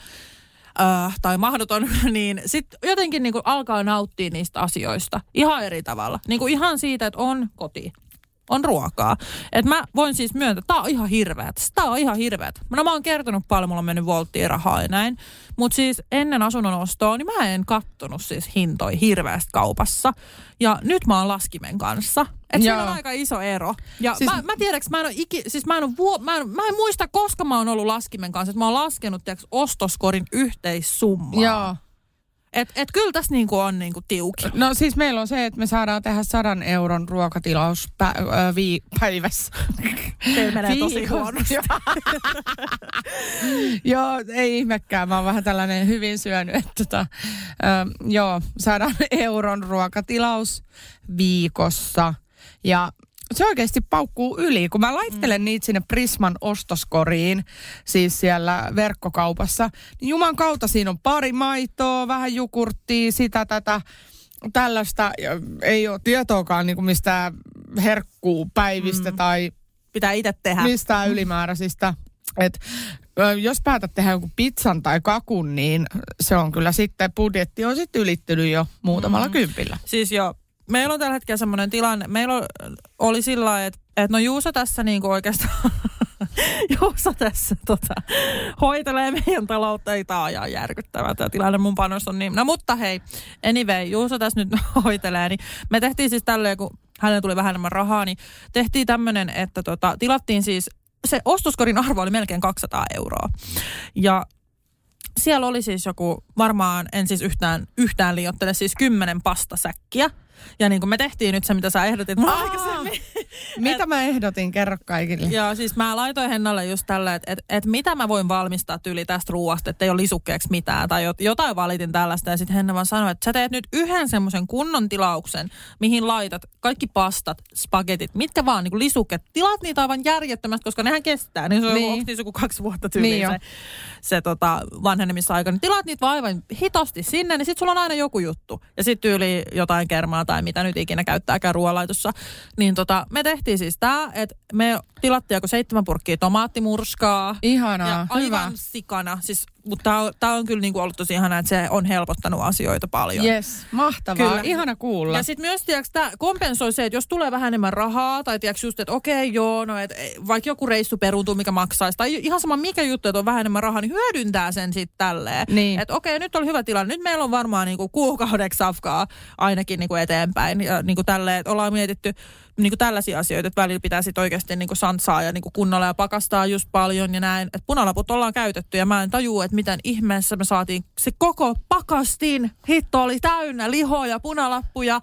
äh, tai mahdoton, (laughs) niin sitten jotenkin niinku alkaa nauttia niistä asioista ihan eri tavalla. Niinku ihan siitä, että on koti, on ruokaa. Et mä voin siis myöntää, että tää on ihan hirveät. Tää on ihan hirveät. No mä oon kertonut paljon, mulla on mennyt volttiin rahaa ja näin. Mutta siis ennen asunnon ostoa, niin mä en kattonut siis hintoi hirveästi kaupassa. Ja nyt mä oon laskimen kanssa. Et siinä on aika iso ero. Ja Siis- mä, mä tiedäks, mä en, ole iki, siis mä, en ole vuo, mä, en, mä en muista, koska mä oon ollut laskimen kanssa. Että mä oon laskenut tiedäks, ostoskorin yhteissummaa. Joo. Et, et kyllä tässä niinku on niinku tiuki. No siis meillä on se, että me saadaan tehdä sadan euron ruokatilaus pä- ö, vii- päivässä. Teillä menee tosi Viikossa. huonosti. (laughs) joo, ei ihmekään. Mä oon vähän tällainen hyvin syönyt. Että tota, ö, joo, sadan (laughs) euron ruokatilaus viikossa. Ja se oikeasti paukkuu yli. Kun mä laittelen mm. niitä sinne Prisman ostoskoriin, siis siellä verkkokaupassa, niin juman kautta siinä on pari maitoa, vähän jukurttia, sitä tätä, tällaista. Ei ole tietoakaan niin kuin mistään herkkuupäivistä mm. tai Pitää itse tehdä. mistään ylimääräisistä. Et, jos päätät tehdä jonkun pizzan tai kakun, niin se on kyllä sitten, budjetti on sitten ylittynyt jo muutamalla mm. kympillä. Siis jo, meillä on tällä hetkellä semmoinen tilanne, meillä oli sillä lailla, että, että no Juuso tässä niinku oikeastaan, (laughs) Juuso tässä tota, hoitelee meidän taloutta, ei tää on ihan järkyttävä tämä tilanne, mun panos on niin. No mutta hei, anyway, Juuso tässä nyt (laughs) hoitelee, niin me tehtiin siis tälleen, kun hänelle tuli vähän enemmän rahaa, niin tehtiin tämmöinen, että tota, tilattiin siis, se ostoskorin arvo oli melkein 200 euroa. Ja siellä oli siis joku, varmaan en siis yhtään, yhtään liioittele, siis kymmenen pastasäkkiä. Ja niin kuin me tehtiin nyt se, mitä sä ehdotit mulle aikaisemmin. Mitä mä ehdotin? Kerro kaikille. Ja siis mä laitoin Hennalle just tällä, että et, et mitä mä voin valmistaa tyyli tästä ruoasta, että ei ole lisukkeeksi mitään. Tai jot- jotain valitin tällaista. Ja sitten Henna vaan sanoi, että sä teet nyt yhden semmoisen kunnon tilauksen, mihin laitat kaikki pastat, spagetit, mitkä vaan niin kuin lisukkeet. Tilaat niitä aivan järjettömästi, koska nehän kestää. Niin se on Niin. joku, kaksi vuotta tyyliin Niin se, se tota, vanhenemisaika. Niin tilaat niitä vaan aivan hitosti sinne, niin sit sulla on aina joku juttu. Ja sitten tyyli jotain kermaa tai mitä nyt ikinä käyttääkään ruoanlaitossa. Niin tota, me tehtiin siis tää, että me tilattiin joku seitsemän purkkia tomaattimurskaa. Ihanaa, ja hyvä. aivan sikana. Siis, mutta tämä on, tää on kyllä niinku ollut tosi ihanaa, että se on helpottanut asioita paljon. Yes, mahtavaa. Kyllä. Ihana kuulla. Ja sitten myös, tiiäks, tämä kompensoi se, että jos tulee vähän enemmän rahaa, tai tiiäks, just, että okei, joo, no, et, e, vaikka joku reissu peruuntuu, mikä maksaisi, tai ihan sama mikä juttu, että on vähän enemmän rahaa, niin hyödyntää sen sitten tälleen. Niin. Että okei, nyt oli hyvä tilanne. Nyt meillä on varmaan niinku kuukaudeksi safkaa ainakin niinku eteenpäin. Ja niinku tälleen, että ollaan mietitty niinku tällaisia asioita, että välillä pitää sitten oikeasti niinku santsaa ja niinku kunnolla ja pakastaa just paljon ja näin. Että punalaput ollaan käytetty ja mä en tajua, että miten ihmeessä me saatiin se koko pakastin. Hitto oli täynnä lihoja, punalappuja.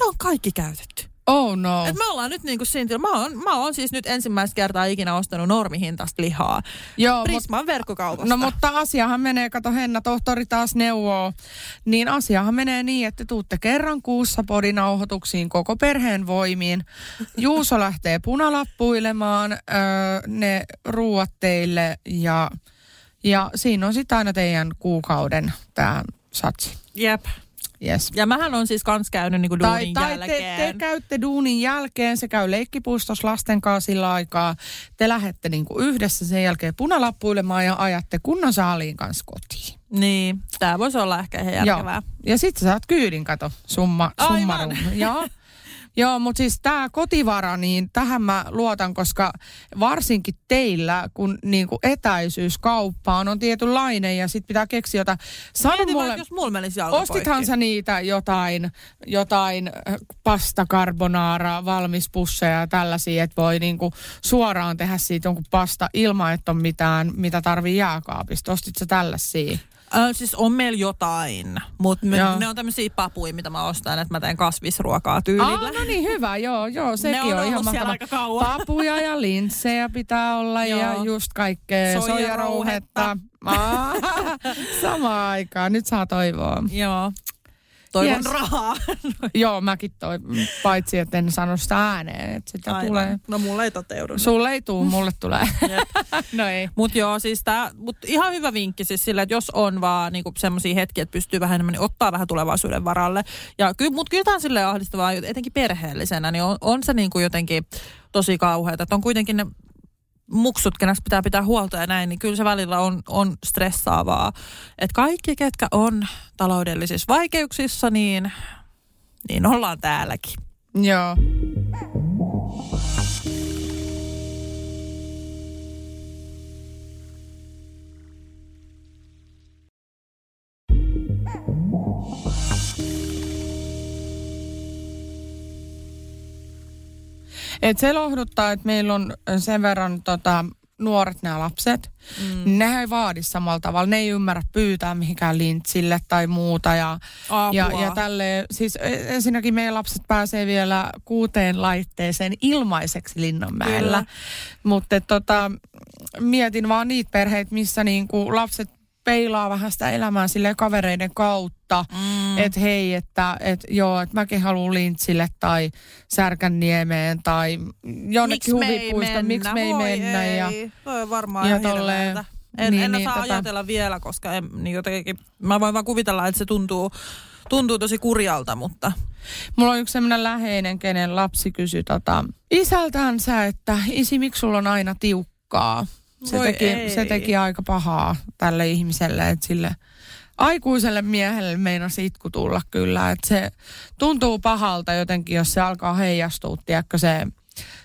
Ne on kaikki käytetty. Oh no. Et me ollaan nyt niinku siinä, tila- mä oon, mä oon siis nyt ensimmäistä kertaa ikinä ostanut normihintasta lihaa. Joo, mut, Prisman verkkokaupasta. no mutta asiahan menee, kato Henna, tohtori taas neuvoo, niin asiahan menee niin, että tuutte kerran kuussa podinauhoituksiin koko perheen voimiin. Juuso lähtee punalappuilemaan öö, ne ruuat teille ja, ja siinä on sitten aina teidän kuukauden tämä satsi. Jep. Yes. Ja mähän on siis kans käynyt niinku Tai, duunin tai te, jälkeen. te käytte duunin jälkeen, se käy leikkipuistossa lasten kanssa sillä aikaa. Te lähdette niinku yhdessä sen jälkeen punalappuilemaan ja ajatte kunnon saaliin kanssa kotiin. Niin, tää voisi olla ehkä ihan järkevää. Joo. Ja sitten sä saat kyydin, kato, summa, summarum. Joo. (laughs) Joo, mutta siis tämä kotivara, niin tähän mä luotan, koska varsinkin teillä, kun niinku etäisyys kauppaan on tietynlainen ja sitten pitää keksiä jotain. Sano Mieti mulle, vaikka, jos mulla menisi Ostithan sä niitä jotain, jotain äh, pasta carbonara, valmispusseja ja tällaisia, että voi niinku suoraan tehdä siitä jonkun pasta ilman, että on mitään, mitä tarvii jääkaapista. Ostit sä tällaisia? Ö, siis on meillä jotain, mutta Joo. ne on tämmöisiä papuja, mitä mä ostan, että mä teen kasvisruokaa tyylillä. Aa, no niin, hyvä, joo, joo, sekin on on, ollut ihan siellä mahtavaa. aika kauan. Papuja ja linssejä pitää olla ja Joo. just kaikkea Soijarouhetta. soijarouhetta. Aa, (laughs) Samaan aikaan, nyt saa toivoa. Joo. Toivon Yes. rahaa. (laughs) Joo, mäkin toi, paitsi että en sano sitä ääneen, että sitä Aivan. tulee. No mulla ei toteudu. Sulle ei tuu, (laughs) mulle tulee. (laughs) no ei. Mutta joo, siis tää, mut ihan hyvä vinkki siis sillä, että jos on vaan niinku semmoisia hetkiä, että pystyy vähän enemmän, niin ottaa vähän tulevaisuuden varalle. Ja ky, mutta kyllä tämä on silleen ahdistavaa, etenkin perheellisenä, niin on, on se niinku jotenkin tosi kauheata. Että on kuitenkin ne muksut, kenestä pitää pitää huolta ja näin, niin kyllä se välillä on, on stressaavaa. Että kaikki, ketkä on taloudellisissa vaikeuksissa, niin, niin ollaan täälläkin. Joo. Et se lohduttaa, että meillä on sen verran tota, nuoret nämä lapset. Mm. Ne ei vaadi samalla tavalla. Ne ei ymmärrä pyytää mihinkään lintsille tai muuta. Ja, Apua. ja, ja tälle, siis e- ensinnäkin meidän lapset pääsee vielä kuuteen laitteeseen ilmaiseksi Linnanmäellä. Mutta tota, mietin vaan niitä perheitä, missä niinku lapset peilaa vähän sitä elämää sille kavereiden kautta, mm. että hei, että et, joo, että mäkin haluan Lintsille tai Särkänniemeen tai jonnekin huvipuistoon, miksi me ei Voi mennä. Ei. Ja, Toi on varmaan ja tolleen. En, Niin, en niin, osaa tota- ajatella vielä, koska en, niin jotenkin, mä voin vaan kuvitella, että se tuntuu, tuntuu tosi kurjalta, mutta Mulla on yksi semmoinen läheinen, kenen lapsi kysyi tota, isältänsä, että isi, miksi sulla on aina tiukkaa? Se Voi teki, ei. se teki aika pahaa tälle ihmiselle, että sille aikuiselle miehelle meinasi itku tulla kyllä. Että se tuntuu pahalta jotenkin, jos se alkaa heijastua, tiedätkö se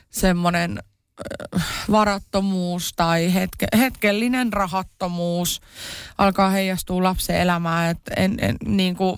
semmoinen äh, varattomuus tai hetke, hetkellinen rahattomuus alkaa heijastua lapsen elämään. Et en, en, niin kuin,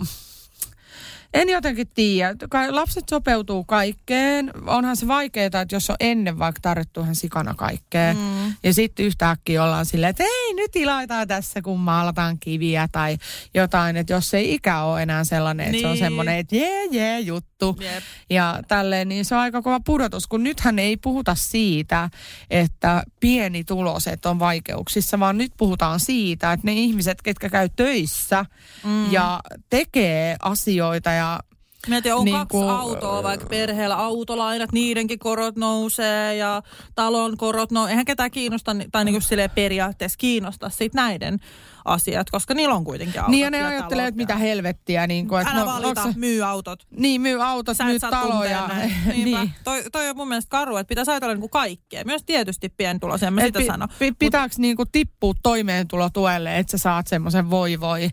en jotenkin tiedä. Lapset sopeutuu kaikkeen. Onhan se vaikeaa, että jos on ennen vaikka tarjottu ihan sikana kaikkea. Mm. Ja sitten yhtäkkiä ollaan silleen, että hei nyt iloitaan tässä, kun maalataan kiviä tai jotain. Että jos ei ikä ole enää sellainen, että se on Niin. semmoinen, että jee jee juttu. Jep. Ja tälleen, niin se on aika kova pudotus, kun nythän ei puhuta siitä, että pienituloiset on vaikeuksissa, vaan nyt puhutaan siitä, että ne ihmiset, ketkä käy töissä mm. ja tekee asioita ja Mietin, on Niin kaksi kuin- autoa, vaikka perheellä autolainat, niidenkin korot nousee ja talon korot nousee. Eihän ketään kiinnosta, tai niin kuin periaatteessa kiinnosta sit näiden asiat, koska niillä on kuitenkin autot. niin ja ne ja ajattelee, että mitä helvettiä. Niin kuin, että Älä no, valita, onks se- myy autot. niin, myy autot, Sä myy taloja. (laughs) niin. Toi, toi on mun mielestä karu, että pitäisi ajatella niin kuin kaikkea. Myös tietysti pientuloisia, mä Et sitä pi- sanon. pi- pitääkö niinku tippua toimeentulotuelle, että sä saat semmoisen voi voi,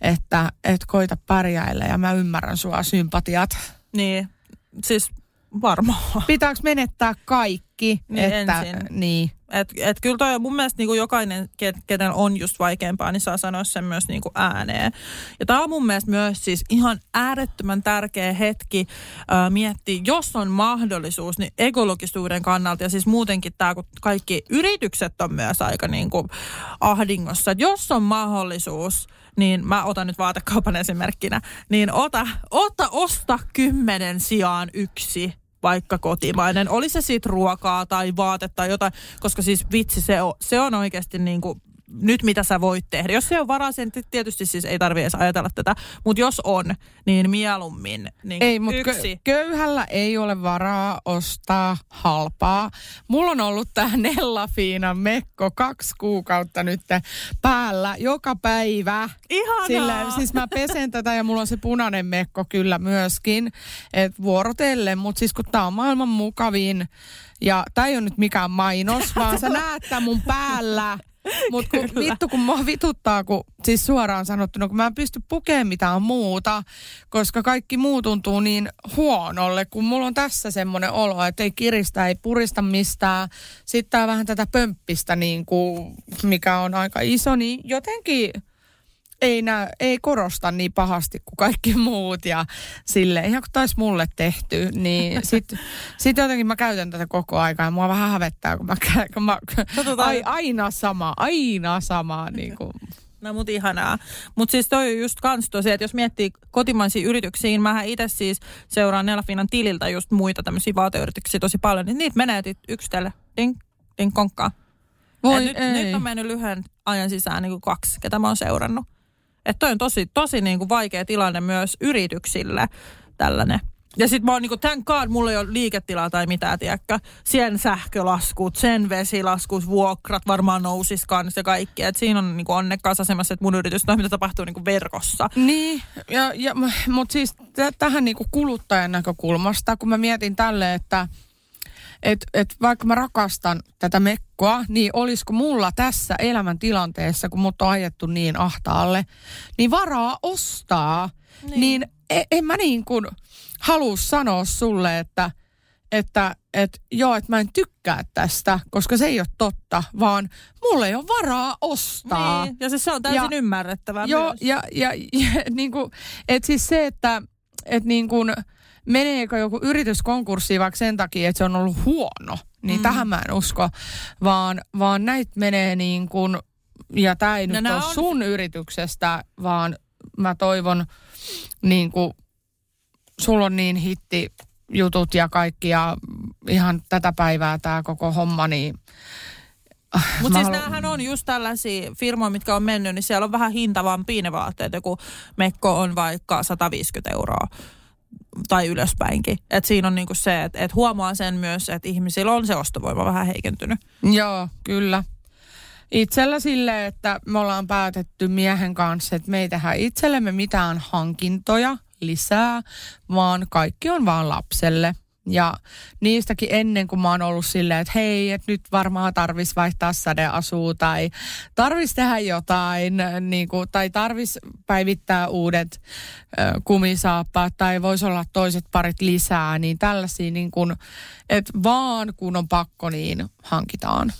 että et koita pärjäillä ja mä ymmärrän sua sympatiat. Niin, siis varmaan. Pitääkö menettää kaikki? Niin, että, ensin. Niin. Et, et kyllä toi on mun mielestä niinku jokainen, kenen on just vaikeampaa, niin saa sanoa sen myös niinku ääneen. Ja tämä on mun mielestä myös siis ihan äärettömän tärkeä hetki äh, miettiä, jos on mahdollisuus, niin ekologisuuden kannalta ja siis muutenkin tämä, kun kaikki yritykset on myös aika niinku ahdingossa. Et jos on mahdollisuus, niin mä otan nyt vaatekaupan esimerkkinä, niin ota, ota osta kymmenen sijaan yksi vaikka kotimainen. Oli se sitten ruokaa tai vaatetta tai jotain, koska siis vitsi, se on, se on oikeasti niin kuin nyt mitä sä voit tehdä. Jos se on varaa, sen tietysti siis ei tarvitse edes ajatella tätä, mutta jos on, niin mieluummin niin Ei, mutta yksi. kö- köyhällä ei ole varaa ostaa halpaa. Mulla on ollut tämä Nella Fiina mekko kaksi kuukautta nyt päällä joka päivä. Ihanaa! Sillä, siis mä pesen tätä ja mulla on se punainen mekko kyllä myöskin, että vuorotellen, mutta siis kun tää on maailman mukavin ja tää ei ole nyt mikään mainos, (laughs) vaan sä näet tän mun päällä. Mutta kun, vittu kun mua vituttaa, kun siis suoraan sanottuna, kun mä en pysty pukemaan mitään muuta, koska kaikki muu tuntuu niin huonolle, kun mulla on tässä semmoinen olo, että ei kiristä, ei purista mistään. Sitten tää vähän tätä pömppistä, niin kuin, mikä on aika iso, niin jotenkin ei, nää, ei korosta niin pahasti kuin kaikki muut ja sille ihan kun taisi mulle tehty, niin (laughs) sitten sit jotenkin mä käytän tätä koko aikaa ja mua vähän hävettää, kun mä, kun mä ai, aina sama, aina sama. Niin kuin. (laughs) No mut ihanaa. Mutta siis toi on just kans tosiaan, että jos miettii kotimaisia yrityksiä, niin mähän itse siis seuraan Nelafinan tililtä just muita tämmöisiä vaateyrityksiä tosi paljon, niin niitä menee tit- yksitellen. Ding, ding, konkkaa. Voi nyt, nyt on mennyt lyhyen ajan sisään niin kuin kaksi, ketä mä oon seurannut. Että toi on tosi, tosi niin kuin vaikea tilanne myös yrityksille tällainen. Ja sitten mä oon niinku, thank god, mulla ei ole liiketilaa tai mitään, tiedäkö. Sen sähkölaskut, sen vesilaskut, vuokrat varmaan nousis kanssa ja kaikki. Et siinä on niinku onnekkaassa asemassa, että mun yritys mitä tapahtuu niinku verkossa. Niin, ja, ja, mutta siis t- tähän niinku kuluttajan näkökulmasta, kun mä mietin tälle, että et, et vaikka mä rakastan tätä mekkoa, niin olisiko mulla tässä elämäntilanteessa, kun mut on ajettu niin ahtaalle, niin varaa ostaa, niin, niin en, en mä niin kuin halua sanoa sulle, että, että että joo, että mä en tykkää tästä, koska se ei ole totta, vaan mulla ei ole varaa ostaa. Niin, ja siis se on täysin ja, ymmärrettävää joo, myös. Ja, ja, ja, (laughs) ja niin kuin, että siis se, että et niin kuin, meneekö joku yritys konkurssiin vaikka sen takia, että se on ollut huono, niin mm. tähän mä en usko, vaan, vaan näitä menee niin kuin, ja tämä ei no nyt ole on... sun yrityksestä, vaan mä toivon niin kuin sulla on niin hitti jutut ja kaikki ja ihan tätä päivää tämä koko homma, niin mutta siis halu... näähän on just tällaisia firmoja, mitkä on mennyt, niin siellä on vähän hintavampi ne vaatteet. Joku mekko on vaikka 150 euroa tai ylöspäinkin. Et siinä on niinku se, että et huomaa sen myös, että ihmisillä on se ostovoima vähän heikentynyt. Joo, kyllä. Itsellä sille, että me ollaan päätetty miehen kanssa, että me ei tehdä itsellemme mitään hankintoja, lisää, vaan kaikki on vaan lapselle. Ja niistäkin ennen kuin mä oon ollut silleen, että hei, että nyt varmaan tarvis vaihtaa sadeasua tai tarvis tehdä jotain niin kuin, tai tarvis päivittää uudet ö, kumisaappaat tai voisi olla toiset parit lisää, niin tällaisia niin kuin, että vaan kun on pakko, niin hankitaan.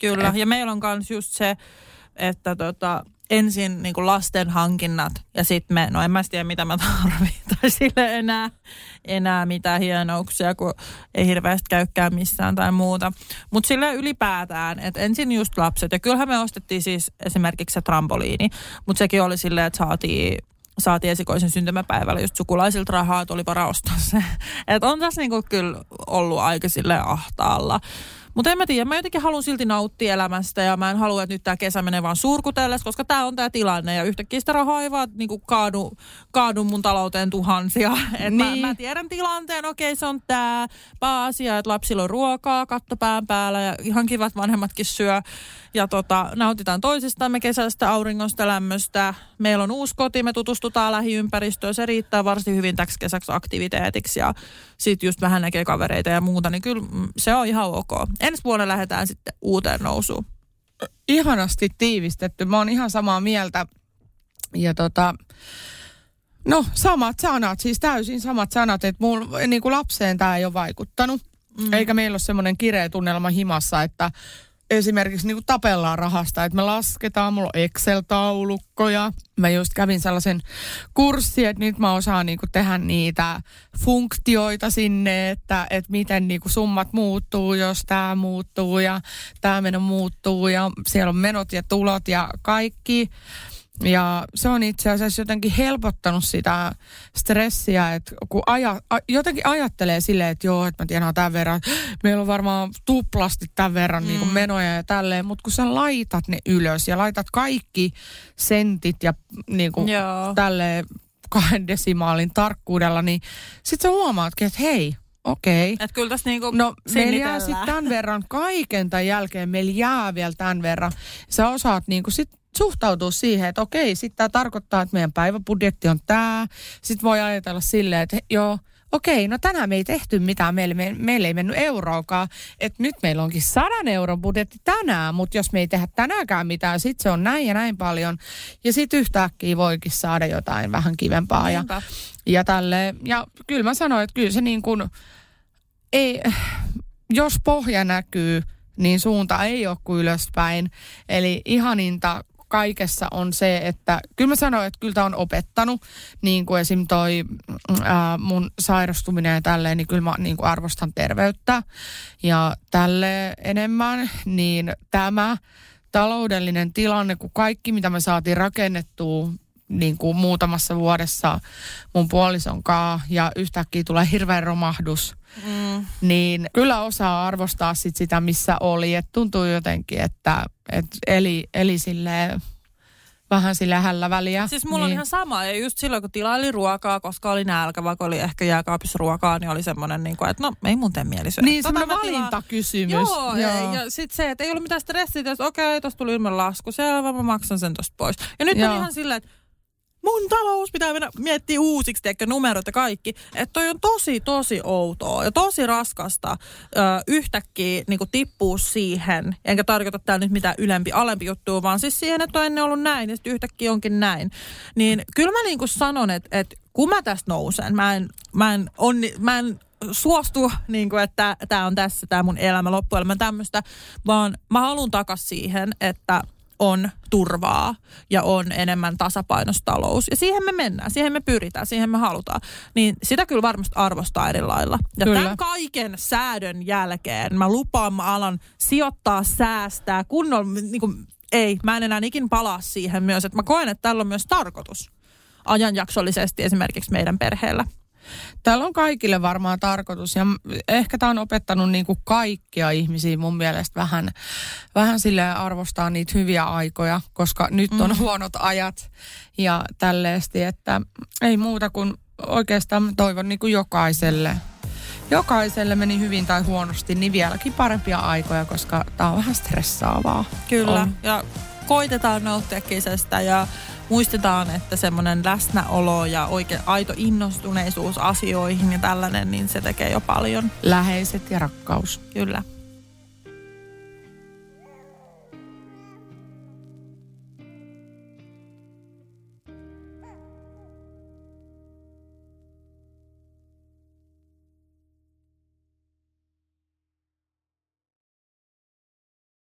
Kyllä, Et, ja meillä on myös just se, että tota, ensin niin kuin lasten hankinnat ja sitten me, no en mä tiedä mitä mä tarvitsen (laughs) tai sille enää, enää mitään hienouksia, kun ei hirveästi käykään missään tai muuta. Mutta sille ylipäätään, että ensin just lapset ja kyllähän me ostettiin siis esimerkiksi se trampoliini, mutta sekin oli silleen, että saatiin saatiin esikoisen syntymäpäivällä just sukulaisilta rahaa, että oli varaa ostaa se. (laughs) että on tässä niinku kyllä ollut aika sille ahtaalla. Mutta en mä tiedä, mä jotenkin haluan silti nauttia elämästä ja mä en halua, että nyt tämä kesä menee vaan surkutelles, koska tämä on tämä tilanne ja yhtäkkiä sitä rahaa ei vaan niinku kaadu, kaadu mun talouteen tuhansia. (laughs) Et niin. mä, mä, tiedän tilanteen, okei okay, se on tämä pääasia, että lapsilla on ruokaa, katto pään päällä ja ihan kivat vanhemmatkin syö ja tota, nautitaan toisistamme kesästä, auringosta, lämmöstä. Meillä on uusi koti, me tutustutaan lähiympäristöön, se riittää varsin hyvin täksi kesäksi aktiviteetiksi ja sitten just vähän näkee kavereita ja muuta, niin kyllä mm, se on ihan ok. Ensi vuonna lähdetään sitten uuteen nousuun. Ihanasti tiivistetty. Mä oon ihan samaa mieltä. Ja tota, no samat sanat, siis täysin samat sanat, että mun, niin kuin lapseen tämä ei ole vaikuttanut. Mm. Eikä meillä ole semmoinen kireä tunnelma himassa, että esimerkiksi niin kuin tapellaan rahasta, että me lasketaan, mulla on Excel-taulukkoja. Mä just kävin sellaisen kurssin, että nyt mä osaan niin kuin tehdä niitä funktioita sinne, että, että miten niin kuin summat muuttuu, jos tämä muuttuu ja tämä meno muuttuu ja siellä on menot ja tulot ja kaikki. Ja se on itse asiassa jotenkin helpottanut sitä stressiä, että kun aja, a, jotenkin ajattelee silleen, että joo, että mä tiedän tämän verran, (gasps) meillä on varmaan tuplasti tämän verran mm. niin kuin menoja ja tälleen, mutta kun sä laitat ne ylös ja laitat kaikki sentit ja niin kuin tälleen kahden desimaalin tarkkuudella, niin sit sä huomaatkin, että hei, okei. Okay. Että kyllä tässä niinku No meillä jää sitten tämän verran kaiken tämän jälkeen, meillä jää vielä tämän verran. Sä osaat niinku sit suhtautua siihen, että okei, sitten tämä tarkoittaa, että meidän päiväbudjetti on tämä. Sitten voi ajatella silleen, että joo, okei, no tänään me ei tehty mitään, meille, me, meille ei mennyt euroakaan, että nyt meillä onkin sadan euron budjetti tänään, mutta jos me ei tehdä tänäänkään mitään, sitten se on näin ja näin paljon. Ja sitten yhtäkkiä voikin saada jotain vähän kivempaa ja, ja tälle. Ja kyllä mä sanoin, että kyllä se niin kuin, ei, jos pohja näkyy, niin suunta ei ole kuin ylöspäin. Eli ihaninta kaikessa on se, että kyllä mä sanoin, että kyllä tämä on opettanut, niin kuin esim. toi ää, mun sairastuminen ja tälleen, niin kyllä mä niin kuin arvostan terveyttä ja tälle enemmän, niin tämä taloudellinen tilanne, kun kaikki mitä me saatiin rakennettua niin kuin muutamassa vuodessa mun puolison kaa ja yhtäkkiä tulee hirveä romahdus, mm. niin kyllä osaa arvostaa sit sitä, missä oli. Et tuntuu jotenkin, että et eli, eli silleen vähän sillä hällä väliä. Siis mulla niin. on ihan sama. Ja just silloin, kun tilaili ruokaa, koska oli nälkä, vaikka oli ehkä jääkaapissa ruokaa, niin oli semmoinen, niin kuin, että no ei mun tee mieli syödä. Niin, tota semmoinen valintakysymys. Joo, Joo. Ja, ja sitten se, että ei ollut mitään stressiä, että okei, okay, tuossa tuli ilman lasku, selvä, mä maksan sen tosta pois. Ja nyt Joo. on ihan silleen, että mun talous pitää mennä miettiä uusiksi, tiedätkö, numerot ja kaikki. Että toi on tosi, tosi outoa ja tosi raskasta ö, yhtäkkiä niin tippua siihen. Enkä tarkoita täällä nyt mitään ylempi, alempi juttua, vaan siis siihen, että on ennen ollut näin ja sitten yhtäkkiä onkin näin. Niin kyllä mä niin kuin sanon, että, että kun mä tästä nousen, mä en, mä en, onni, mä en suostu, niin kuin, että tämä on tässä, tämä mun elämä, loppuelämä tämmöistä, vaan mä haluan takas siihen, että on turvaa ja on enemmän tasapainosta Ja siihen me mennään, siihen me pyritään, siihen me halutaan. Niin sitä kyllä varmasti arvostaa eri lailla. Ja kyllä. tämän kaiken säädön jälkeen mä lupaan, mä alan sijoittaa, säästää, kunnolla, niin kuin, ei, mä en enää ikin palaa siihen myös, että mä koen, että tällä on myös tarkoitus ajanjaksollisesti esimerkiksi meidän perheellä. Täällä on kaikille varmaan tarkoitus ja ehkä tämä on opettanut niin kuin kaikkia ihmisiä mun mielestä vähän, vähän sille arvostaa niitä hyviä aikoja, koska nyt on mm. huonot ajat ja tälleesti, että ei muuta kuin oikeastaan toivon niin kuin jokaiselle, jokaiselle meni hyvin tai huonosti, niin vieläkin parempia aikoja, koska tämä on vähän stressaavaa. Kyllä, on. ja koitetaan nauttia kesästä ja muistetaan, että semmoinen läsnäolo ja oikein aito innostuneisuus asioihin ja tällainen, niin se tekee jo paljon. Läheiset ja rakkaus. Kyllä.